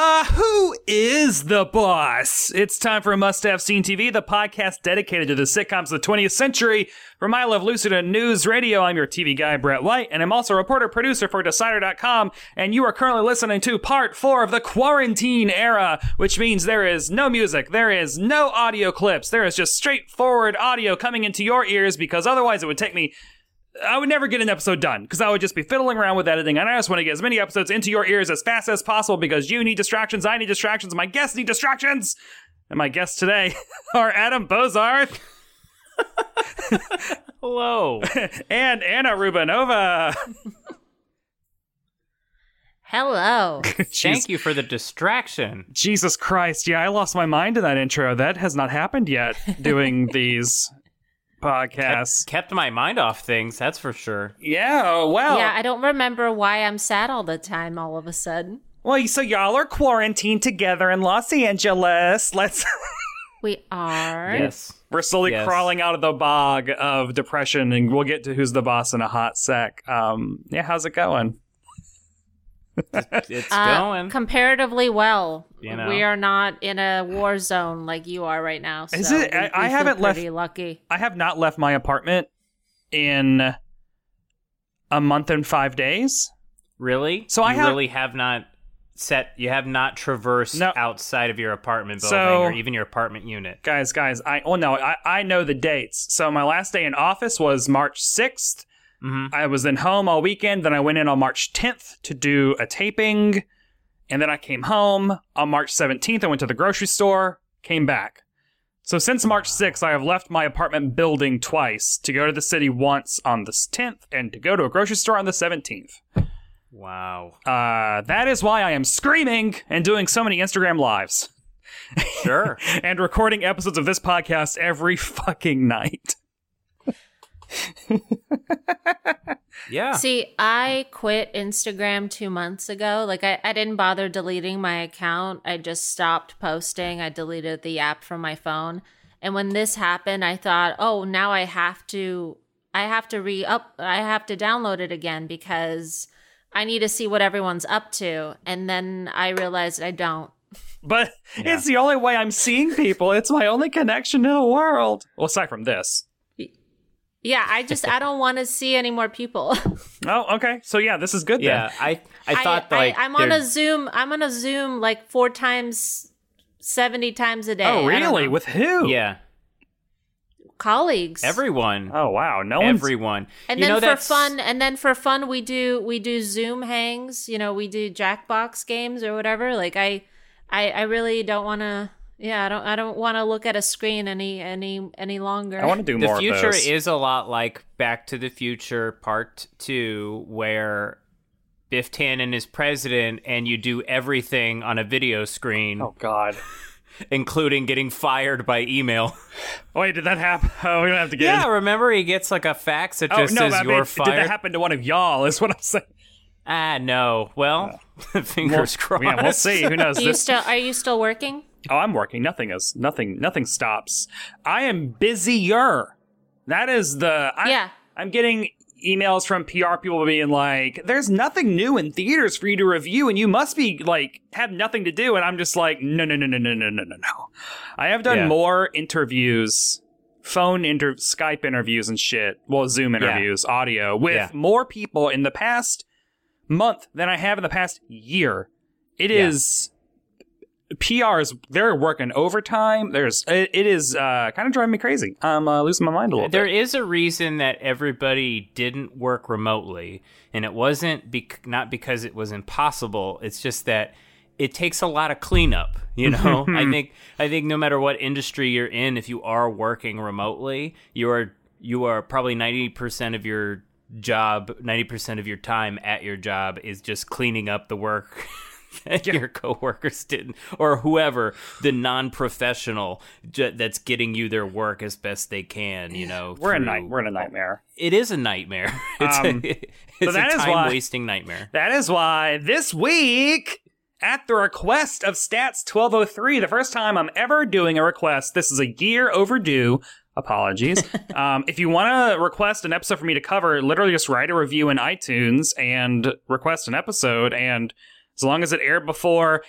Uh, who is the boss? It's time for Must Have Seen TV, the podcast dedicated to the sitcoms of the 20th century. From I Love Lucy and News Radio, I'm your TV guy, Brett White, and I'm also a reporter producer for Decider.com. And you are currently listening to part four of the quarantine era, which means there is no music, there is no audio clips, there is just straightforward audio coming into your ears because otherwise it would take me I would never get an episode done because I would just be fiddling around with editing. And I just want to get as many episodes into your ears as fast as possible because you need distractions, I need distractions, my guests need distractions. And my guests today are Adam Bozarth Hello. and Anna Rubanova. Hello. Thank you for the distraction. Jesus Christ. Yeah, I lost my mind in that intro. That has not happened yet doing these podcasts. Kept my mind off things, that's for sure. Yeah, well. Yeah, I don't remember why I'm sad all the time all of a sudden. Well, so y'all are quarantined together in Los Angeles. Let's. We are. Yes. We're slowly Yes. crawling out of the bog of depression, and we'll get to who's the boss in a hot sec. Um, yeah, how's it going? It's Uh, going. comparatively well. You know. We are not in a war zone like you are right now. So Is it? we- I- we I haven't left- lucky. I have not left my apartment in a month and five days. really? So I have- really have not set you have not traversed No. outside of your apartment building So- or even your apartment unit. Guys, guys, I oh no, I, I know the dates. So my last day in office was March 6th. Mhm. I was then home all weekend. Then I went in on March 10th to do a taping. And then I came home on March 17th. I went to the grocery store, came back. So since March 6th, I have left my apartment building twice to go to the city once on the 10th and to go to a grocery store on the 17th. Wow. Uh, that is why I am screaming and doing so many Instagram lives Sure. and recording episodes of this podcast every fucking night. yeah. See, I quit Instagram two months ago. Like, I, I didn't bother deleting my account. I just stopped posting. I deleted the app from my phone. And when this happened, I thought, oh, now I have to, I have to re up, I have to download it again because I need to see what everyone's up to. And then I realized I don't. But it's the only way I'm seeing people. It's my only connection to the world. Well, aside from this. Yeah, I just, I don't want to see any more people. Oh, okay. So yeah, this is good yeah. I I thought like I, am on a Zoom. I'm on a Zoom like four times, seventy times a day. Oh, really? With who? Yeah. colleagues. Everyone. Oh, wow. No one's. Everyone. and you then know, for that's- fun, and then for fun, we do we do Zoom hangs. You know, we do Jackbox games or whatever. Like I, I, I really don't want to. Yeah, I don't. I don't want to look at a screen any any any longer. I want to do the more future of those. is a lot like Back to the Future Part Two, where Biff Tannen is president, and you do everything on a video screen, Oh, God. including getting fired by email. Wait, did that happen? Oh, we don't have to get yeah, into remember he gets like a fax that Oh, just no, says but I mean, you're did that happen to one of y'all? Is what I'm saying. ah, no. Well, fingers crossed. Yeah, we'll see. Who knows? Are you This, still Are you still working? Oh, I'm working. Nothing is nothing. Nothing stops. I am busier. That is the. I, Yeah. I'm getting emails from PR people being like, "There's nothing new in theaters for you to review, and you must be like have nothing to do." And I'm just like, "No, no, no, no, no, no, no, no, no." I have done Yeah. more interviews, phone inter, Skype interviews, and shit. Well, Zoom interviews, audio with Yeah. more people in the past month than I have in the past year. It is PRs. They're working overtime. There's it, it is uh, kind of driving me crazy. I'm uh, losing my mind a little There bit. is a reason that everybody didn't work remotely, and it wasn't bec- not because it was impossible. It's just that it takes a lot of cleanup. You know, I think I think no matter what industry you're in, if you are working remotely, you are you are probably ninety percent of your job, ninety percent of your time at your job is just cleaning up the work. that your coworkers didn't, or whoever the non-professional j- that's getting you their work as best they can. You know, we're in through- night. We're in a nightmare. It is a nightmare. It's Um, a, it's a is time-wasting nightmare. That is why this week, at the request of Stats 1203, the first time I'm ever doing a request, this is a year overdue. Apologies. um, if you want to request an episode for me to cover, literally just write a review in iTunes and request an episode. And as long as it aired before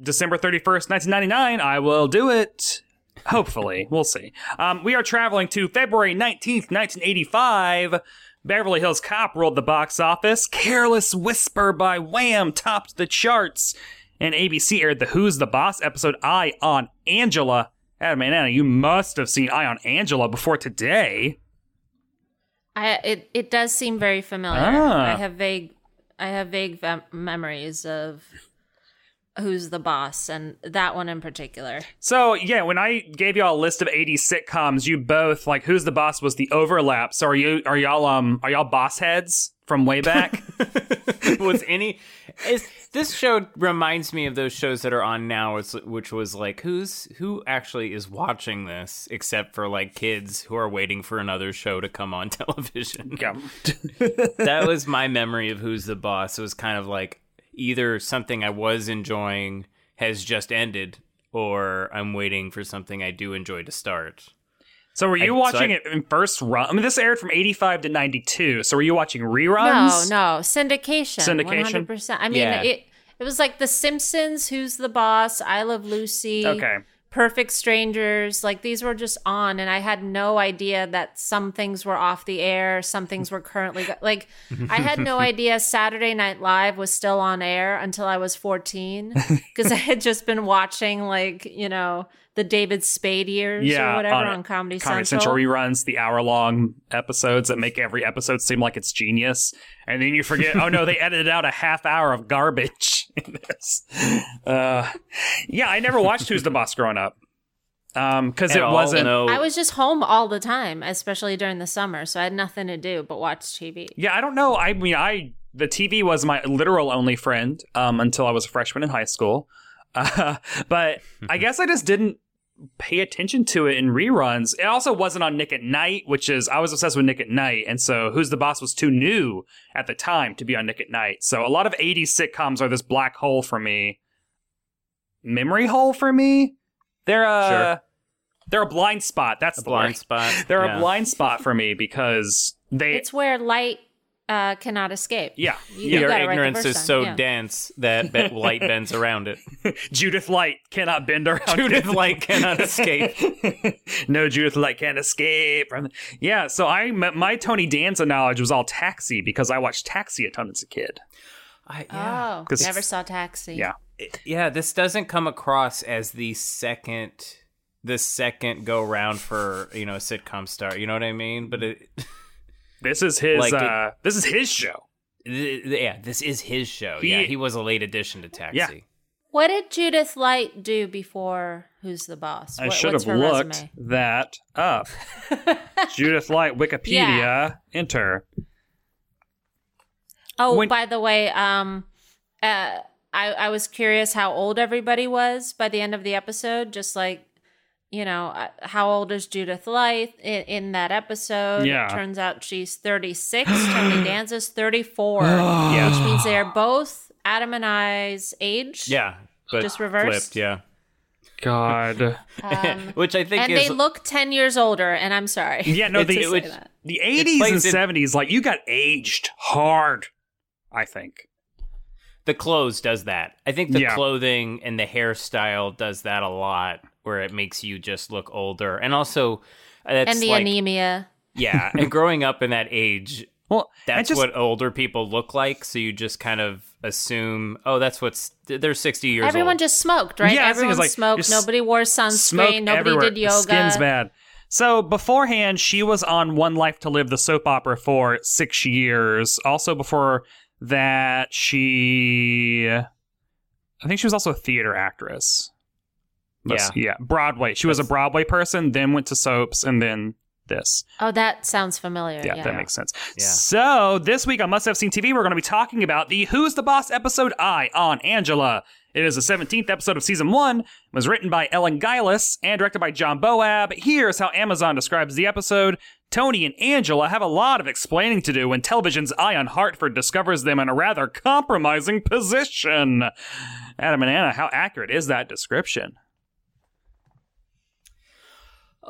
December 31st, 1999, I will do it. Hopefully. we'll see. Um, we are traveling to February 19th, 1985. Beverly Hills Cop rolled the box office. Careless Whisper by Wham topped the charts. And ABC aired the Who's the Boss episode Eye on Angela. Adam and Anna, you must have seen Eye on Angela before today. I it it does seem very familiar. Ah. I have vague I have vague memories of who's the boss and that one in particular. So yeah, when I gave y'all a list of 80 sitcoms, you both like Who's the Boss was the overlap. So are you are y'all um are y'all boss heads from way back? was any is this show reminds me of those shows that are on now which, which was like who's who actually is watching this except for like kids who are waiting for another show to come on television yeah. that was my memory of who's the boss it was kind of like either something i was enjoying has just ended or i'm waiting for something i do enjoy to start So were you I- so watching I- it in first run? I mean, this aired from 85 to 92. So were you watching reruns? No, no, syndication. Syndication? 100%. I mean, Yeah. it it was like The Simpsons, Who's the Boss, I Love Lucy, Okay. Perfect Strangers. Like these were just on, and I had no idea that some things were off the air, some things were currently go- like. I had no idea Saturday Night Live was still on air until I was fourteen because I had just been watching like you know the David Spade years Yeah, or whatever on on, Comedy, Comedy Central. Central reruns the hour long episodes that make every episode seem like it's genius. And then you forget, oh no, they edited out a half hour of garbage in this. Uh, yeah, I never watched Who's the Boss growing up. Um, cause At it all? wasn't. no I was just home all the time, especially during the summer, so I had nothing to do but watch TV. Yeah, I don't know. I mean, I the TV was my literal only friend um, until I was a freshman in high school. Uh, but I guess I just didn't pay attention to it in reruns. It also wasn't on Nick at Night, which is I was obsessed with Nick at Night, and so Who's the Boss was too new at the time to be on Nick at Night. So a lot of '80s sitcoms are this black hole for me, memory hole for me. They're a Sure. they're a blind spot. That's a the blind word. spot They're yeah. a blind spot for me because they It's where light uh, cannot escape. yeah You- yeah. you your got it right the ignorance is so yeah. dense that be- light bends around it Judith Light cannot bend around. Judith Light cannot escape. no, Judith Light can't escape. from- Yeah, so I my Tony Danza knowledge was all Taxi because I watched Taxi a ton as a kid. I, Oh, 'Cause- never saw Taxi. Yeah, yeah this doesn't come across as the second the second go round for you know a sitcom star you know what i mean but it this is his. Like it- uh, this is his show. th- th- yeah this is his show He- yeah he was a late addition to taxi Yeah. What did Judith Light do before Who's the Boss? I should have looked resume? that up. Judith Light Wikipedia Yeah. enter. Oh, When- by the way, um, uh, I I was curious how old everybody was by the end of the episode. Just like, you know, uh, how old is Judith Light in, in that episode? Yeah. turns out she's thirty six. Tony Danza's thirty four. Yeah. which means they are both Adam and I's age. yeah but Just reversed? flipped, yeah God. Um, which i think and is they look 10 years older and i'm sorry Yeah, no, the it would- that. the eighties and in- seventies, like you got aged hard. I think. the clothes does that i think the Yeah. clothing and the hairstyle does that a lot where it makes you just look older and also uh, that's and the like, anemia Yeah, and growing up in that age, Well, that's just- what older people look like. So you just kind of assume, oh, that's what's they're sixty years Everyone old. just smoked, right? Yeah, I was thinking, Everyone like, smoked. Nobody wore smoke sunscreen. Nobody everywhere. did The yoga. Skin's bad. So beforehand, she was on One Life to Live, the soap opera, for six years. Also, before that, she, I think she was also a theater actress. But- Yeah. yeah, Broadway. She was a Broadway person, then went to soaps, and then this. Oh, that sounds familiar. Yeah, Yeah, that makes sense. Yeah. So this week on Must Have Seen TV, we're going to be talking about the Who's the Boss episode Eye on Angela. It is the 17th episode of season one. it Was written by Ellen Gillis and directed by John Bowab. Here's how Amazon describes the episode. Tony and Angela have a lot of explaining to do when television's eye on Hartford discovers them in a rather compromising position. Adam and Anna, how accurate is that description?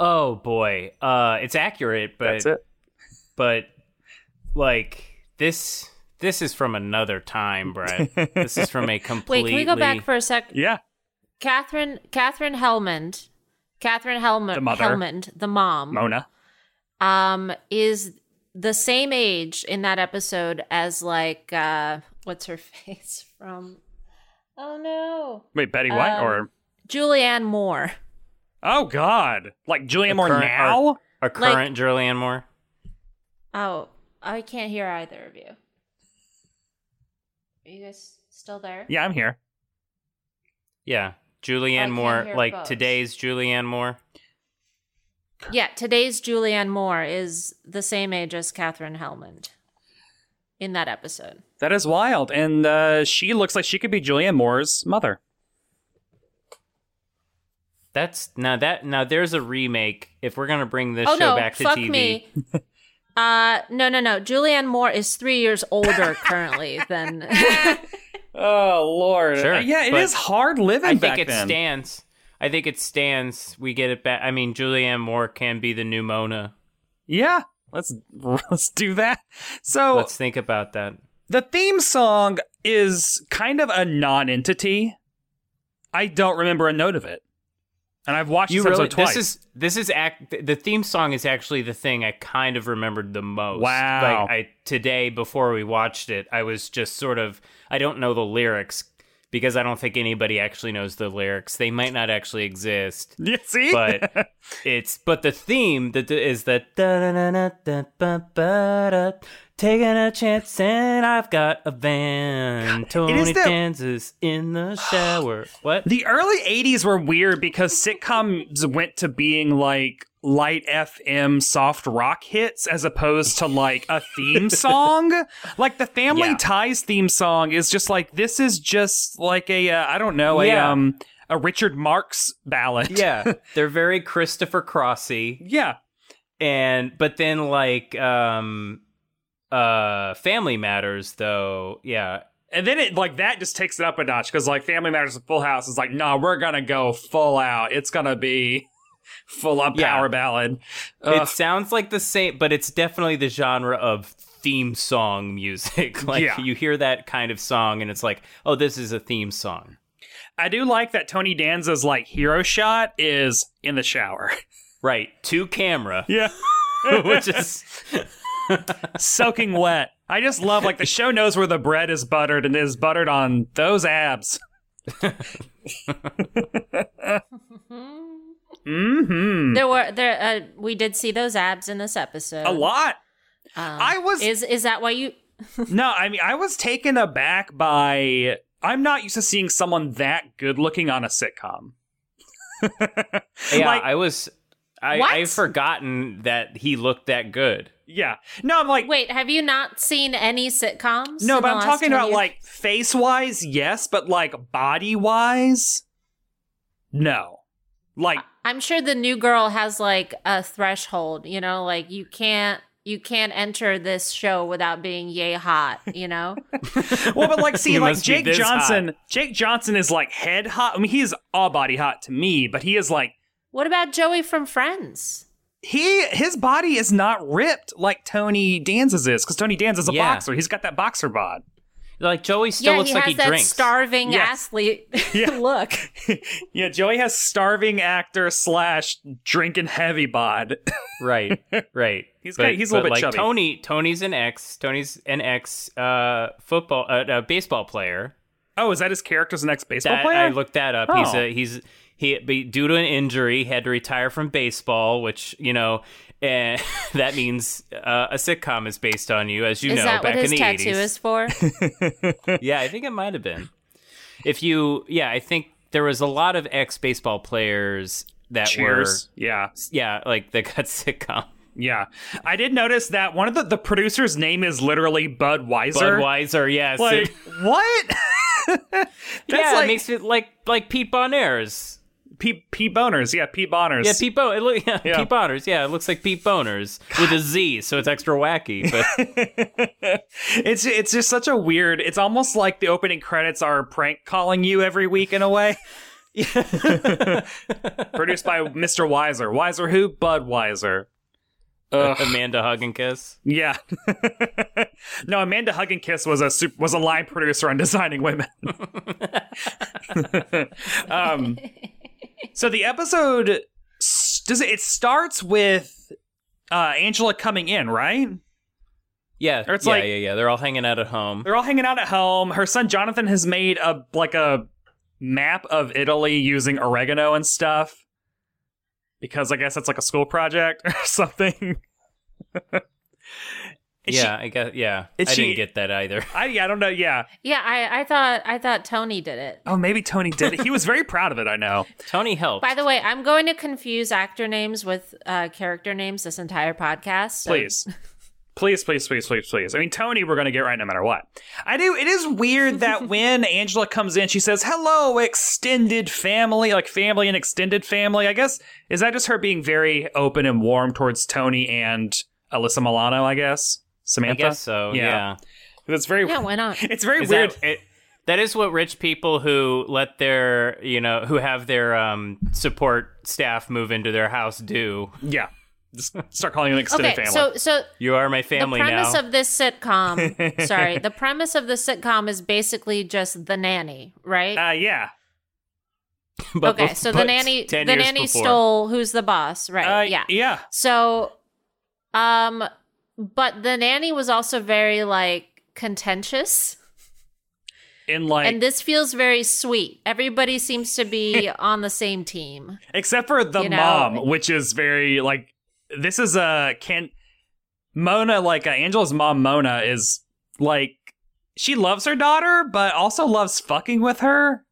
Oh boy, uh, it's accurate, but That's it. but like this this is from another time, Brett. this is from a complete Wait, can we go back for a sec? Yeah. Katherine, Katherine Helmond, Katherine Helmond, The mother. Helmond, the mom, Mona. um, is the same age in that episode as like uh, what's her face from? Oh no, Wait, Betty White Um, or. Julianne Moore. Oh, God. Like Julianne Moore current- now? a current Julianne Moore. Oh, I can't hear either of you. Are you guys still there? Yeah, I'm here. Yeah, Julianne can't Moore, like folks. today's Julianne Moore. Yeah, today's Julianne Moore is the same age as Katherine Helmond in that episode. That is wild. And uh, she looks like she could be Julianne Moore's mother. That's now that now there's a remake. If we're gonna bring this oh show no, back to fuck TV, me. uh no no no. Julianne Moore is three years older currently than Oh, Lord. Sure, Uh, yeah, it but is hard living I back think it then. stands. I think it stands. We get it back. I mean, Julianne Moore can be the new Mona. yeah, let's let's do that. So Let's think about that. the theme song is kind of a non-entity. I don't remember a note of it. And I've watched You this really? episode twice. This is this is act. The theme song is actually the thing I kind of remembered the most. Wow. Like I today before we watched it, I was just sort of. I don't know the lyrics because I don't think anybody actually knows the lyrics. They might not actually exist. yeah, see? but it's but the theme that is the taking a chance and I've got a van. Tony the- dances in the shower. What? The early 80s were weird because sitcoms went to being like light FM soft rock hits as opposed to like a theme song. like the Family Yeah. Ties theme song is just like this is just like a uh, I don't know, a um a Richard Marx ballad. Yeah, they're very Christopher Crossy, Yeah. and but then like um uh Family Matters though, yeah. And then it like that just takes it up a notch because like Family Matters and Full House is like, no, we're gonna go full out. It's gonna be full on Yeah. power ballad. Ugh. It sounds like the same, but it's definitely the genre of theme song music. like Yeah. you hear that kind of song, and it's like, oh, this is a theme song. I do like that Tony Danza's like hero shot is in the shower. Right, to camera, Yeah. which is Soaking wet. I just love like the show knows where the bread is buttered and is buttered on those abs. mm-hmm. there were there uh, we did see those abs in this episode. A lot. Um, I was is is that why you no, I mean I was taken aback by I'm not used to seeing someone that good looking on a sitcom. yeah. Like- I was, I I've forgotten that he looked that good. Yeah. No, I'm like wait? Have you not seen any sitcoms? No, but I'm talking about years? like face wise, yes, but like body wise, no. Like I'm sure the new girl has like a threshold. You know, like you can't you can't enter this show without being yay hot. You know. well, but like see, like Jake this Johnson, Jake Johnson is like head hot. I mean, he is all body hot to me, but he is like what about Joey from Friends? He his body is not ripped like Tony Danza's is because Tony Danza's a Yeah. boxer. He's got that boxer bod. Like Joey still yeah, looks he like has he that drinks. starving Yes. athlete Yeah. look. yeah, Joey has starving actor slash drinking heavy bod. right, right. He's got- he's a little bit like chubby. Tony, Tony's an ex. Tony's an ex uh, football, uh, uh, baseball player. oh, is that his character's next baseball player? I looked that up. He's Oh. a he's he due to an injury had to retire from baseball, which you know, and that means uh, a sitcom is based on you, as you is know, that back what his in the tattoo 80s. is for? yeah, I think it might have been. If you, yeah, I think there was a lot of ex baseball players that Cheers. Yeah. were, yeah, like that got sitcom. Yeah. I did notice that one of the, the producer's name is literally Budweiser. Budweiser, yes. Like, what? That's yeah, like it makes it like like Pete Bonerz. Pete, Pete Boners. Yeah, Pete Boners. Yeah, Pete Bo- look, yeah, Yeah. Pete Bonerz. Yeah, it looks like Pete Boners with a Z, so it's extra wacky. But it's it's just such a weird. It's almost like the opening credits are prank calling you every week in a way. Produced by Mr. Weiser. Weiser who? Budweiser. Ugh. Amanda Hug and Kiss. Yeah. no, Amanda Hug and Kiss was a sup- was a line producer on Designing Women. um, so the episode does it, it starts with uh, Angela coming in, right? Yeah, Or it's yeah, like- yeah, yeah. They're all hanging out at home. They're all hanging out at home. Her son Jonathan has made a like a map of Italy using oregano and stuff. Because I guess it's like a school project or something. Is she- yeah, I guess. Yeah, I she- didn't get that either. I, I don't know. Yeah. yeah, I, I thought I thought Tony did it. Oh, maybe Tony did it. He was very proud of it. I know. Tony helped. By the way, I'm going to confuse actor names with uh, character names this entire podcast. so- Please. Please, please, please, please, please. I mean, Tony, we're going to get right no matter what. I do. It is weird that when Angela comes in, she says, hello, extended family, like family and extended family. I guess, is that just her being very open and warm towards Tony and Alyssa Milano, I guess? I Samantha? guess so. Yeah. Yeah. It's very, Yeah, why not? it's very Is weird. that it? That is what rich people who let their, you know, who have their um, support staff move into their house do. yeah. Just start calling it an extended Okay, family. so so You are my family now. the premise now. of this sitcom, sorry, the premise of the sitcom is basically just the nanny, right? uh, yeah. But okay, bef- so the nanny, the nanny before. stole who's the boss, right? Uh, yeah. Yeah. So, um, but the nanny was also very like contentious, In like, and this feels very sweet. Everybody seems to be on the same team. except for the You know- mom, which is very like this is a can Mona like uh, Angela's mom Mona is like she loves her daughter, but also loves fucking with her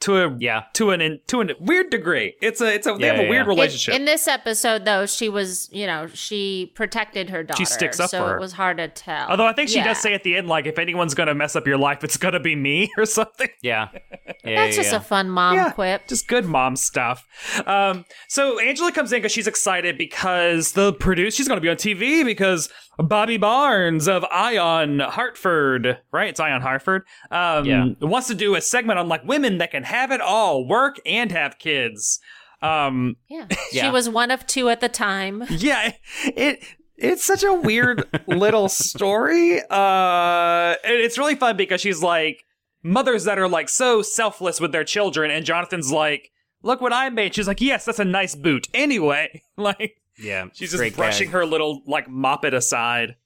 to a Yeah. to an in, to a weird degree. It's a it's a they Yeah, have a weird yeah. Relationship. In, this episode, though, she was, you know, she protected her daughter. She sticks up so for her. it was hard to tell. Although I think she Yeah. does say at the end, like, if anyone's gonna mess up your life, it's gonna be me or something. Yeah. Yeah, That's yeah, just yeah. a fun mom yeah, quip. Just good mom stuff. Um, so Angela comes in because she's excited because the produce she's going to be on TV because Bobby Barnes of Eye on Hartford, right? It's Eye on Hartford. Um, Yeah. wants to do a segment on like women that can have it all, work and have kids. Um, yeah. Yeah. She was one of two at the time. yeah, it. It's such a weird little story. Uh, and it's really fun because she's like mothers that are like so selfless with their children, and Jonathan's like, "Look what I made." She's like, "Yes, that's a nice boot." Anyway, like Yeah. she's just brushing gag. her little like moppet aside.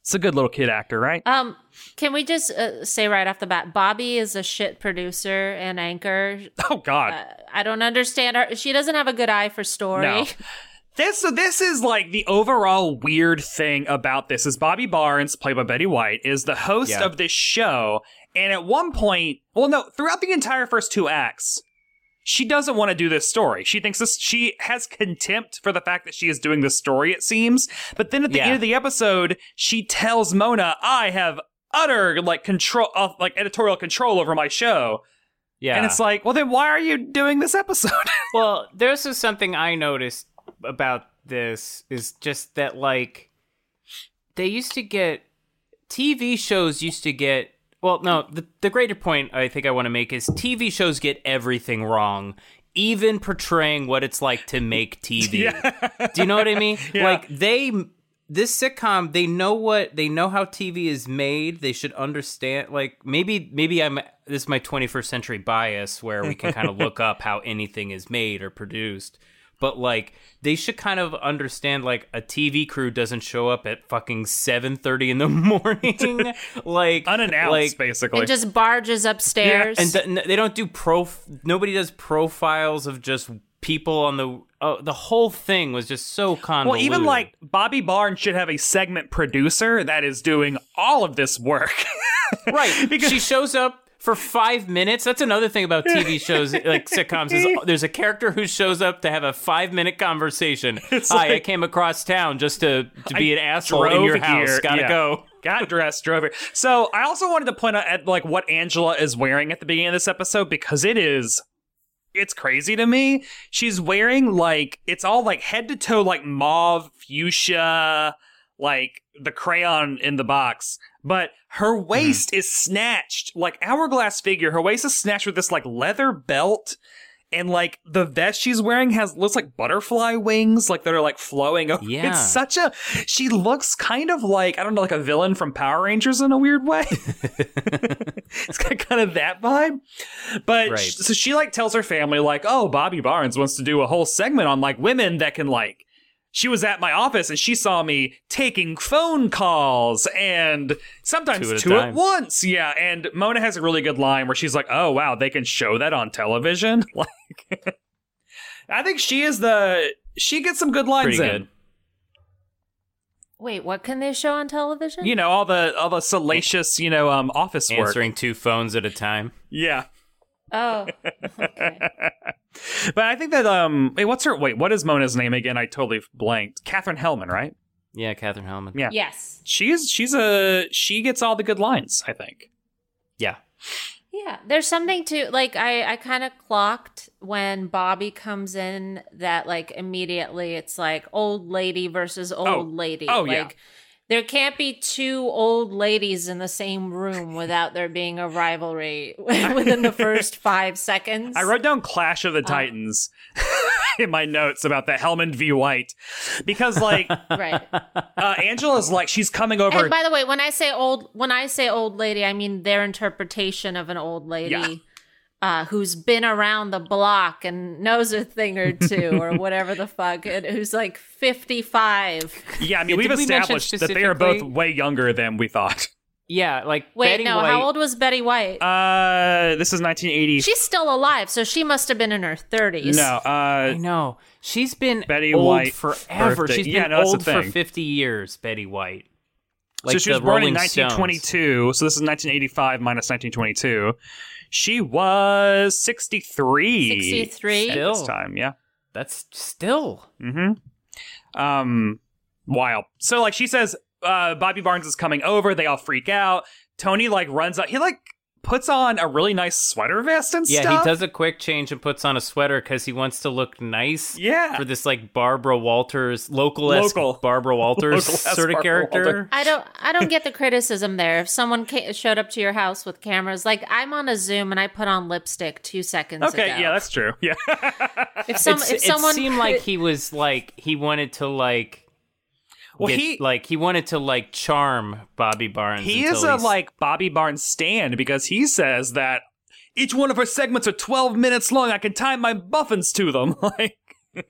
It's a good little kid actor, right? Um, can we just uh, say right off the bat, Bobby is a shit producer and anchor. Oh God, Uh, I don't understand her. She doesn't have a good eye for story. No. This so this is like the overall weird thing about this is Bobby Barnes, played by Betty White, is the host Yeah. of this show, and at one point, well, no, throughout the entire first two acts, she doesn't want to do this story. She thinks this she has contempt for the fact that she is doing this story, it seems. But then at the Yeah. end of the episode, she tells Mona, I have utter like control of like editorial control over my show. Yeah. And it's like, well then why are you doing this episode? Well, there's just something I noticed about this is just that like they used to get TV shows used to get well no the the greater point I think I want to make is TV shows get everything wrong even portraying what it's like to make TV. Do you know what I mean? Yeah. Like they this sitcom they know what they know how TV is made. They should understand like maybe maybe I'm this is my 21st century bias where we can kind of look up how anything is made or produced. But like they should kind of understand like a TV crew doesn't show up at fucking 7:30 in the morning like Unannounced, like, basically. and just barges upstairs. Yeah, and th- they don't do prof nobody does profiles of just people on the uh, the whole thing was just so convoluted. well, even like Bobby Barnes should have a segment producer that is doing all of this work. right because she shows up for five minutes. That's another thing about TV shows, like sitcoms, is there's a character who shows up to have a five minute conversation. Hi, I came across town just to, to be I an asshole in your house. here, Gotta yeah. go. Got dressed, drove here. So I also wanted to point out at like what Angela is wearing at the beginning of this episode because it is it's crazy to me. She's wearing like it's all like head to toe like mauve fuchsia, like the crayon in the box. But her mm-hmm. waist is snatched, like hourglass figure. Her waist is snatched with this like leather belt. And like the vest she's wearing has looks like butterfly wings, like that are like flowing over. Yeah. It's such a she looks kind of like I don't know, like a villain from Power Rangers in a weird way. it's got kind of that vibe. But Right. so she like tells her family like, "Oh, Bobby Barnes wants to do a whole segment on like women that can like she was at my office and she saw me taking phone calls and sometimes Two at two at once. Yeah, and Mona has a really good line where she's like, "Oh, wow, they can show that on television." Like I think she is the she gets some good lines Pretty in. good. Wait, what can they show on television? You know, all the all the salacious, you know, um office work. Answering two phones at a time. Yeah. oh, okay. But I think that um wait, what's her wait, what is Mona's name again? I totally blanked. Katherine Helmond, right? Yeah, Katherine Helmond. Yeah. yes. She's she's a she gets all the good lines, I think. Yeah. Yeah, there's something to like. I I kind of clocked when Bobby comes in that like immediately it's like old lady versus old Oh. lady. Oh, like, yeah. There can't be two old ladies in the same room without there being a rivalry within the first five seconds. I wrote down Clash of the Titans in my notes about the Helmond v. White. Because like right. uh Angela's like she's coming over And by the way, when I say old, when I say old lady, I mean their interpretation of an old lady Yeah. Uh, who's been around the block and knows a thing or two or whatever the fuck, and who's like fifty-five. Yeah, I mean Yeah, we've did we established that they are both way younger than we thought. Yeah, like Wait, Betty no, White. how old was Betty White? Uh this is 1980. She's still alive, so she must have been in her thirties. no, I uh know. She's been Betty old White forever. birthday- She's Yeah, been no, old for 50 years, Betty White. so she was the born in Rolling Stones. 1922, so this is 1985 minus 1922. She was 63. 63. at Still. this time, yeah. That's still. Mm-hmm. Um, wild. So like she says, uh, Bobby Barnes is coming over. They all freak out. Tony like runs out. He like puts on a really nice sweater vest and Yeah, stuff. Yeah, he does a quick change and puts on a sweater because he wants to look nice. Yeah. For this like Barbara Walters, local esque Local. Barbara Walters Local-esque sort of Barbara character. Walters. I don't. I don't get the criticism there. If someone ca- showed up to your house with cameras, like I'm on a Zoom and I put on lipstick two seconds Okay, ago. yeah, that's true. Yeah. if some It's- if someone it seemed like he was like he wanted to like well, get- he like he wanted to like charm Bobby Barnes. he is a he's- like Bobby Barnes stand because he says that each one of her segments are 12 minutes long. I can tie my muffins to them. like. he,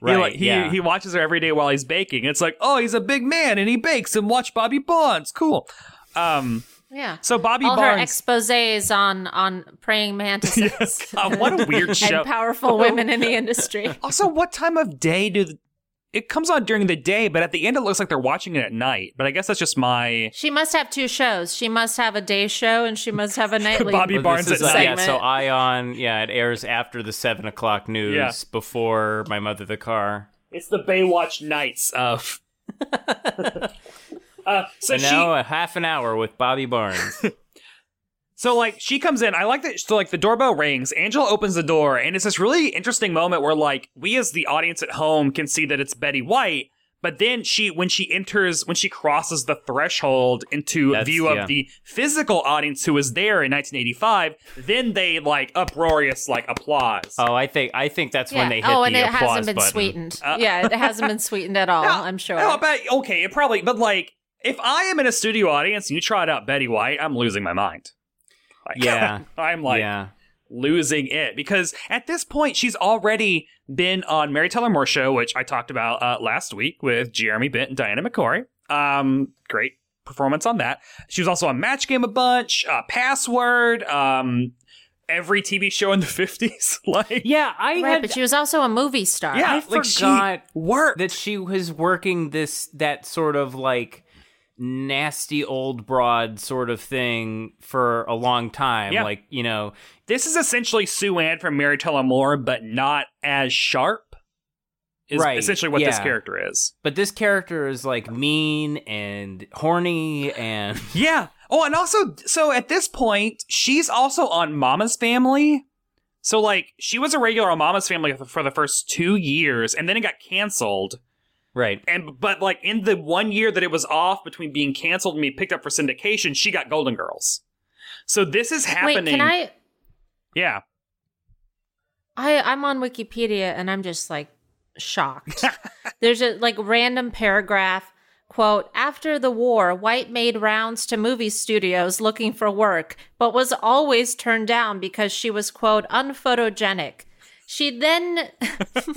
Right, like, he, yeah. he watches her every day while he's baking. It's like, oh, he's a big man and he bakes and watch Bobby Barnes. Cool. Um, yeah. so Bobby All her Barnes. exposés on on praying mantises God, what a weird show. and powerful women in the industry. Also, what time of day do the, it comes on during the day? But at the end, it looks like they're watching it at night. But I guess that's just my She must have two shows. She must have a day show and she must have a nightly. Bobby Well, Barnes this at is, uh, yeah, so segment. Ion, yeah, it airs after the seven o'clock news, Yeah. before my mother the car. It's the Baywatch nights of. uh, so and she, now a half an hour with Bobby Barnes. So like she comes in. I like that. So like the doorbell rings. Angela opens the door, and it's this really interesting moment where like we as the audience at home can see that it's Betty White, but then she when she enters when she crosses the threshold into That's- view of yeah. the physical audience who was there in 1985 then they like uproarious like applause Oh, I think I think that's when they hit oh, the and it applause hasn't been button. sweetened. Uh, yeah, it hasn't been sweetened at all. I'm sure. No, but okay, it probably, but like, if I am in a studio audience and you trot out Betty White, I'm losing my mind. Like, Yeah. I'm like yeah. losing it because at this point she's already been on Mary Tyler Moore show, which I talked about uh, last week with Jeremy Bent and Diana McCoy. Um, great performance on that. She was also on Match Game a bunch, uh, Password, um, every TV show in the 50s. like, Yeah, I right, had but she was also a movie star. yeah, I like she forgot worked. that she was working this that sort of like nasty old broad sort of thing for a long time. Yeah. Like, you know, This is essentially Sue Ann from Mary Tyler Moore, but not as sharp. Is Right, essentially what this character is. but this character is like mean and horny and Yeah. Oh, and also, so at this point, she's also on Mama's Family. So, like, she was a regular on Mama's Family for the first two years, and then it got canceled. Right. And but like in the one year that it was off between being canceled and being picked up for syndication, she got Golden Girls. So this is happening. Wait, can I? Yeah. I I'm on Wikipedia and I'm just like shocked. There's a like random paragraph quote after the war white made rounds to movie studios looking for work but was always turned down because she was quote unphotogenic she then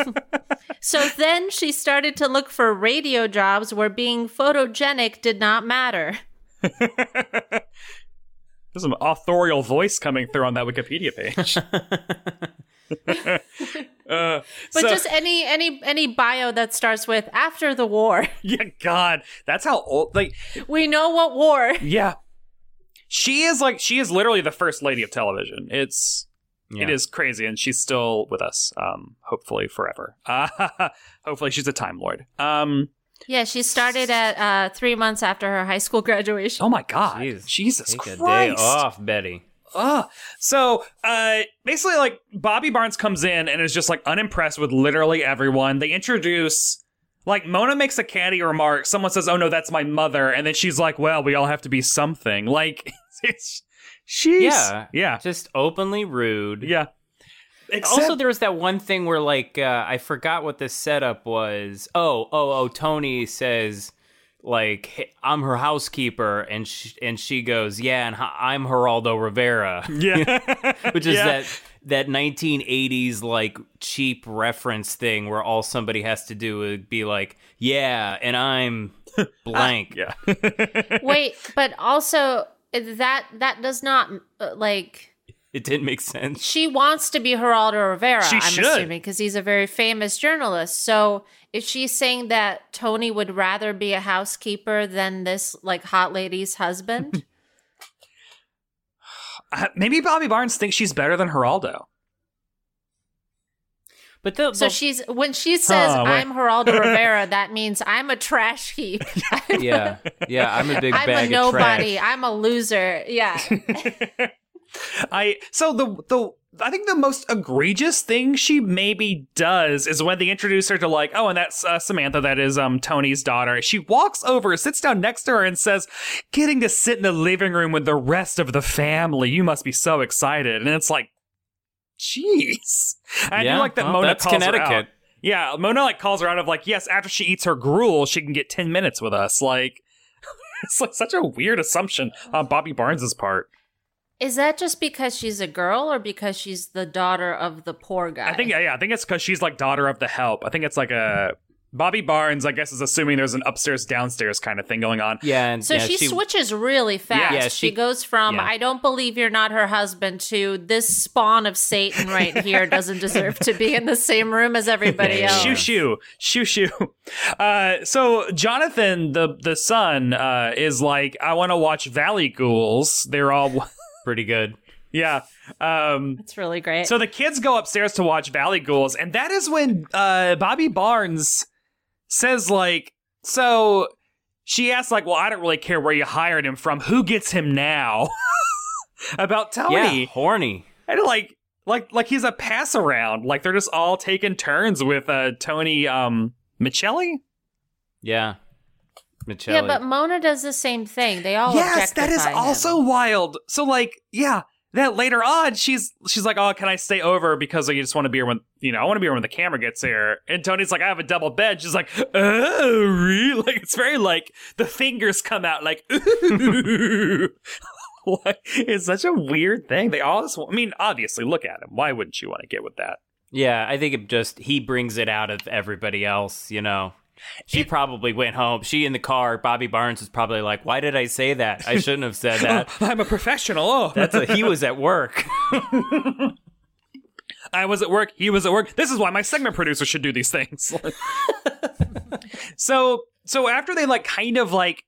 so then she started to look for radio jobs where being photogenic did not matter There's some authorial voice coming through on that Wikipedia page. uh, but so- just any any any bio that starts with after the war yeah, God, that's how old. Like, we know what war yeah, she is like she is literally the first lady of television. It's Yeah. it is crazy, and she's still with us. Um, hopefully forever. Uh, hopefully she's a time lord. Um, Yeah, she started at uh, three months after her high school graduation. oh my God, Jeez. Jesus Take a day off, Betty. Ugh. So, uh, basically, like Bobby Barnes comes in and is just like unimpressed with literally everyone. They introduce, like Mona makes a catty remark. Someone says, "Oh no, that's my mother," and then she's like, "Well, we all have to be something." Like, it's she's Yeah. yeah, Just openly rude. yeah. Except, also, there was that one thing where, like, uh, I forgot what the setup was. Oh, oh, oh! Tony says, like, hey, "I'm her housekeeper," and she, and she goes, "Yeah, and I'm Geraldo Rivera," yeah, which is Yeah. that that 1980s like cheap reference thing where all somebody has to do is be like, "Yeah, and I'm blank." yeah. Wait, but also that that does not uh, like It didn't make sense. she wants to be Geraldo Rivera. She I'm should. assuming because he's a very famous journalist. So if she's saying that Tony would rather be a housekeeper than this like hot lady's husband, Uh, maybe Bobby Barnes thinks she's better than Geraldo. But the, so the- she's when she says wait. I'm Geraldo Rivera, that means I'm a trash heap. yeah, yeah, I'm a big I'm bag a of trash. nobody. I'm a loser. Yeah. I so the the I think the most egregious thing she maybe does is when they introduce her to like, oh, and that's uh, Samantha, that is um Tony's daughter. She walks over, sits down next to her, and says, "Getting to sit in the living room with the rest of the family, you must be so excited." And it's like, jeez. I Yeah, do like that well, Mona that's calls her out. Connecticut. Yeah, Mona like calls her out of like, yes, after she eats her gruel, she can get ten minutes with us. Like, it's like such a weird assumption on Bobby Barnes's part. Is that just because she's a girl or because she's the daughter of the poor guy? I think yeah, yeah, I think it's because she's like daughter of the help. I think it's like a Bobby Barnes. I guess is assuming there's an upstairs downstairs kind of thing going on. Yeah, and So yeah, she, switches really fast. Yeah, she, she- goes from yeah. "I don't believe you're not her husband" to "This spawn of Satan right here doesn't deserve to be in the same room as everybody else." Shoo shoo, shoo shoo. Uh, so Jonathan, the the son, uh, is like, I want to watch Valley Ghouls. They're all, pretty good. yeah. Um, It's really great. So the kids go upstairs to watch Valley Ghouls, and that is when uh, Bobby Barnes says, like, so she asks, like, well, I don't really care where you hired him from. Who gets him now? About Tony. Yeah, horny. And like, like, like he's a pass around. Like they're just all taking turns with uh, Tony um, Micelli. Yeah. Michelle. Yeah, but Mona does the same thing. They all yes, that is objectify him. also wild. So like, yeah, that later on, she's she's like, "Oh, can I stay over because you just want to be here when you know I want to be here when the camera gets here." And Tony's like, "I have a double bed." She's like, "Oh, really?" Like it's very like the fingers come out like, "Ooh." like it's such a weird thing. They all just. I mean, obviously, look at him. Why wouldn't you want to get with that? yeah, I think it just he brings it out of everybody else. You know. She It- probably went home. She in the car. Bobby Barnes was probably like, "Why did I say that? I shouldn't have said that." I'm a professional. Oh, That's a, he was at work. I was at work. He was at work. This is why my segment producer should do these things. so, so after they like kind of like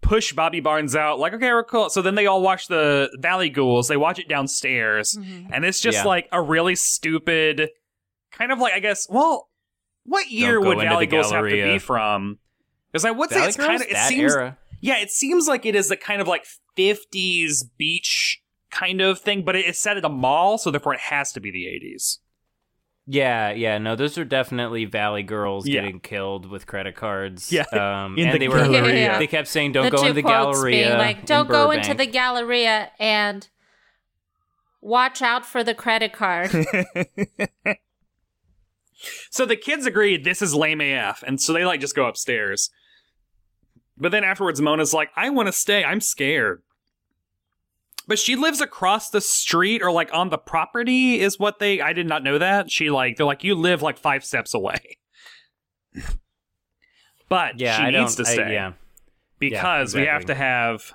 push Bobby Barnes out, like okay, we're cool. So then they all watch the Valley Ghouls. They watch it downstairs, mm-hmm. and it's just Yeah. like a really stupid, kind of like I guess. Well, what year go would Valley the Ghouls have to be from? Because I would say it's kind of. It that seems era. yeah, it seems like it is a kind of like 50s beach kind of thing, but it is set at a mall, so therefore it has to be the 80s. Yeah, yeah, no, those are definitely Valley girls Yeah. getting killed with credit cards. Yeah, um, in and the they were Galleria. they kept saying, "Don't the go into the quotes Galleria." being like, "Don't go into the Galleria and watch out for the credit card." So the kids agree this is lame AF, and so they like just go upstairs. But then afterwards, Mona's like, I want to stay. I'm scared. But she lives across the street or like on the property, is what they. I did not know that. She like, they're like, you live like five steps away. but Yeah, she I needs to I- stay. yeah, because we have to have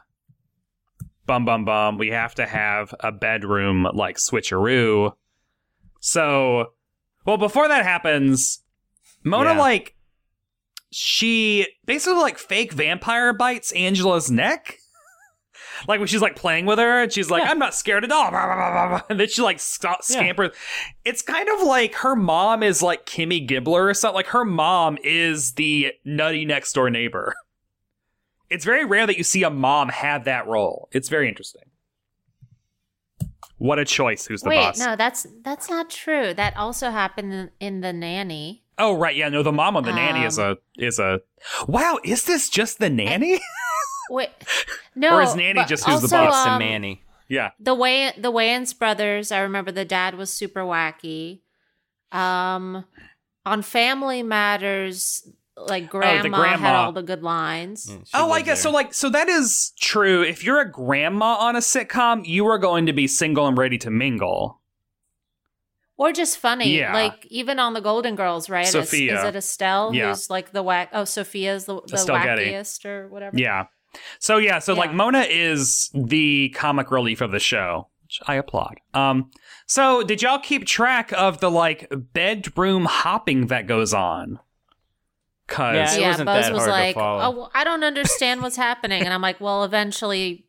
bum bum bum we have to have a bedroom like switcheroo so well before that happens mona Yeah. like she basically like fake vampire bites angela's neck like when she's like playing with her and she's like Yeah. i'm not scared at all and then she like sc- scampers it's kind of like her mom is like kimmy gibbler or something like her mom is the nutty next door neighbor it's very rare that you see a mom have that role. It's very interesting. What a choice. Who's the Wait, boss? no, that's that's not true. That also happened in, in the nanny. Oh right, yeah, no, the mom on the nanny is a Um, is a Wow, is this just the nanny? Wait, no, Or is Nanny but just who's the also, boss to um, Manny. yeah. the way the Wayans brothers. I remember the dad was super wacky. Um, on Family Matters, like grandma, had grandma. all the good lines. Yeah, she Oh, I lived guess so like so that is true. If you're a grandma on a sitcom, you are going to be single and ready to mingle. Or just funny, Yeah. like even on the Golden Girls, right? Is- Sophia. is, it Estelle Yeah. who's like the whack? Oh, Sophia's the, the Estelle Getty. wackiest or whatever. Yeah. So yeah, so like Mona is the comic relief of the show, which I applaud. Um so did y'all keep track of the like bedroom hopping that goes on? Cuz Yeah, it yeah, wasn't Buzz that was hard like, "Oh, I don't understand what's happening," and I'm like, "Well, eventually,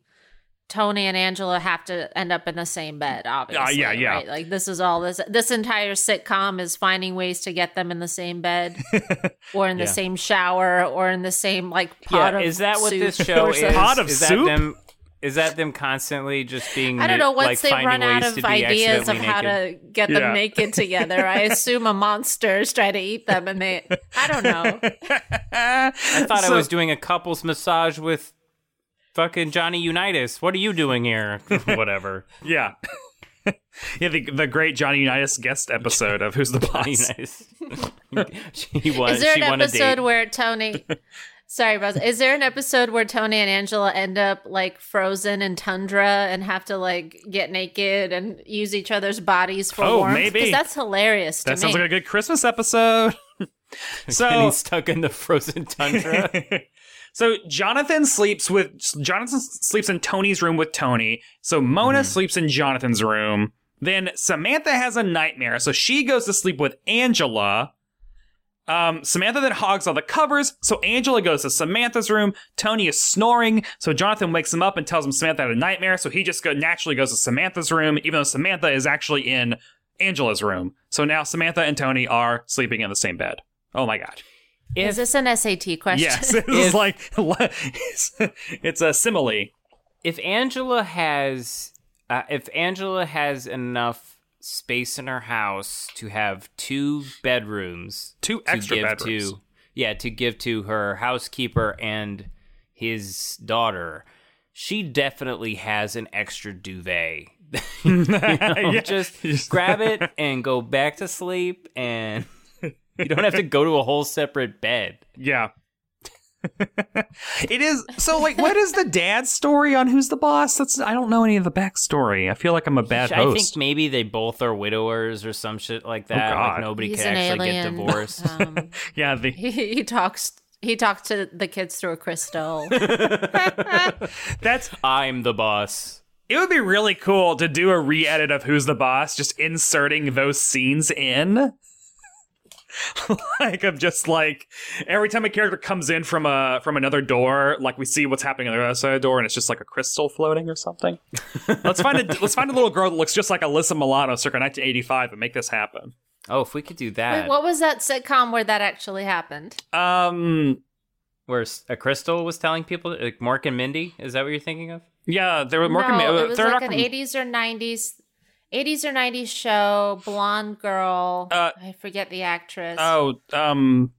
Tony and Angela have to end up in the same bed, uh, obviously. yeah, yeah. Right? Like this is all this. This entire sitcom is finding ways to get them in the same bed, or in the Yeah. same shower, or in the same like pot Yeah, of is that what this show is? something. Pot of is soup? That them, is that them constantly just being? I don't know. like, Once they run out of ideas of how naked? to get Yeah. them naked together, I assume a monster's trying to eat them, and they. I don't know. I thought I was doing a couples massage with fucking Johnny Unitas. What are you doing here? Whatever. yeah. yeah, the, the great Johnny Unitas guest episode of Who's the Johnny Boss. Unitas. she won. Is there an episode where Tony? Sorry, Buzz. Is there an episode where Tony and Angela end up like frozen in tundra and have to like get naked and use each other's bodies for Oh, warmth? maybe. 'Cause that's hilarious to That me. sounds like a good Christmas episode. so Getting stuck in the frozen tundra. so Jonathan sleeps with Jonathan sleeps in Tony's room with Tony. So Mona Mm-hmm. sleeps in Jonathan's room. Then Samantha has a nightmare, so she goes to sleep with Angela. Um, Samantha then hogs all the covers, so Angela goes to Samantha's room. Tony is snoring, so Jonathan wakes him up and tells him Samantha had a nightmare, so he just go, naturally goes to Samantha's room, even though Samantha is actually in Angela's room. So now Samantha and Tony are sleeping in the same bed. Oh my god. Is this an SAT question? Yes, it's If- like it's, it's a simile. if Angela has, uh, if Angela has enough space in her house to have two bedrooms, Two to extra give bedrooms. to yeah, to give to her housekeeper and his daughter. She definitely has an extra duvet. You know, Yeah. Just grab it and go back to sleep, and you don't have to go to a whole separate bed. Yeah. It is so like what is the dad's story on who's the boss? That's I don't know any of the backstory. I feel like I'm a bad I think maybe they both are widowers or some shit like that. God. like nobody He's can actually alien. get divorced. Um, yeah, the, he, he talks. He talks to the kids through a crystal. that's I'm the boss. it would be really cool to do a re-edit of Who's the Boss, just inserting those scenes in. like of just like every time a character comes in from a from another door, like we see what's happening on the other side of the door, and it's just like a crystal floating or something. let's find a let's find a little girl that looks just like Alyssa Milano, circa 1985, and make this happen. Oh, if we could do that, Wait, what was that sitcom where that actually happened? Um, where a crystal was telling people, like Mork and Mindy, is that what you're thinking of? yeah, there were more. no, uh, it was they're like not an from- 80s or 90s, 80s or 90s show. Blonde girl. Uh, I forget the actress. Oh, um,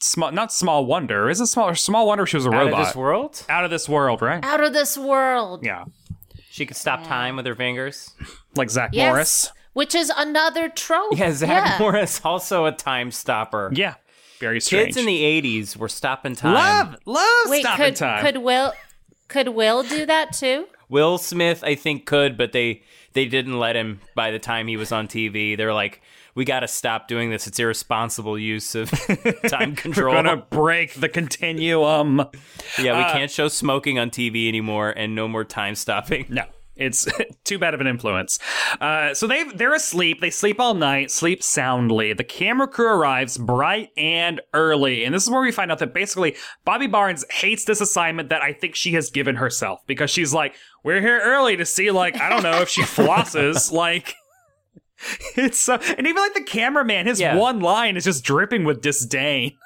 small, not small wonder. Is it small? Small wonder. She was a Out robot. of this world? Out of this world, right? Out of this world. Yeah, She could stop time with her fingers. like Zach Yes. Morris. Which is another trope. Yeah, Zach Morris also a time stopper. Yeah, very strange. Kids in the '80s were stopping time. love, love Wait, stopping could time. could Will could Will do that too? Will Smith, I think, could, but they they didn't let him. By the time he was on TV, they're like, "We got to stop doing this. It's irresponsible use of time control. We're gonna break the continuum. yeah, we uh, can't show smoking on TV anymore, and no more time stopping. No, it's too bad of an influence. Uh, so they they're asleep. They sleep all night, sleep soundly. The camera crew arrives bright and early, and this is where we find out that basically Bobby Barnes hates this assignment that I think she has given herself because she's like, "We're here early to see like I don't know if she flosses like." It's so, and even like the cameraman, his Yeah. one line is just dripping with disdain.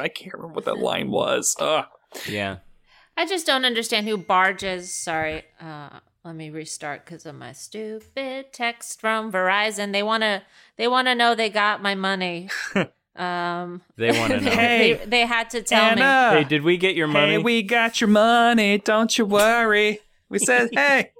I can't remember what that line was. Ugh. Yeah, I just don't understand who barges. Sorry, uh, let me restart because of my stupid text from Verizon. They wanna they wanna know they got my money. um, they want to know. Hey, they, they had to tell me. Anna. hey, did we get your money? Hey, we got your money. Don't you worry. We said, hey.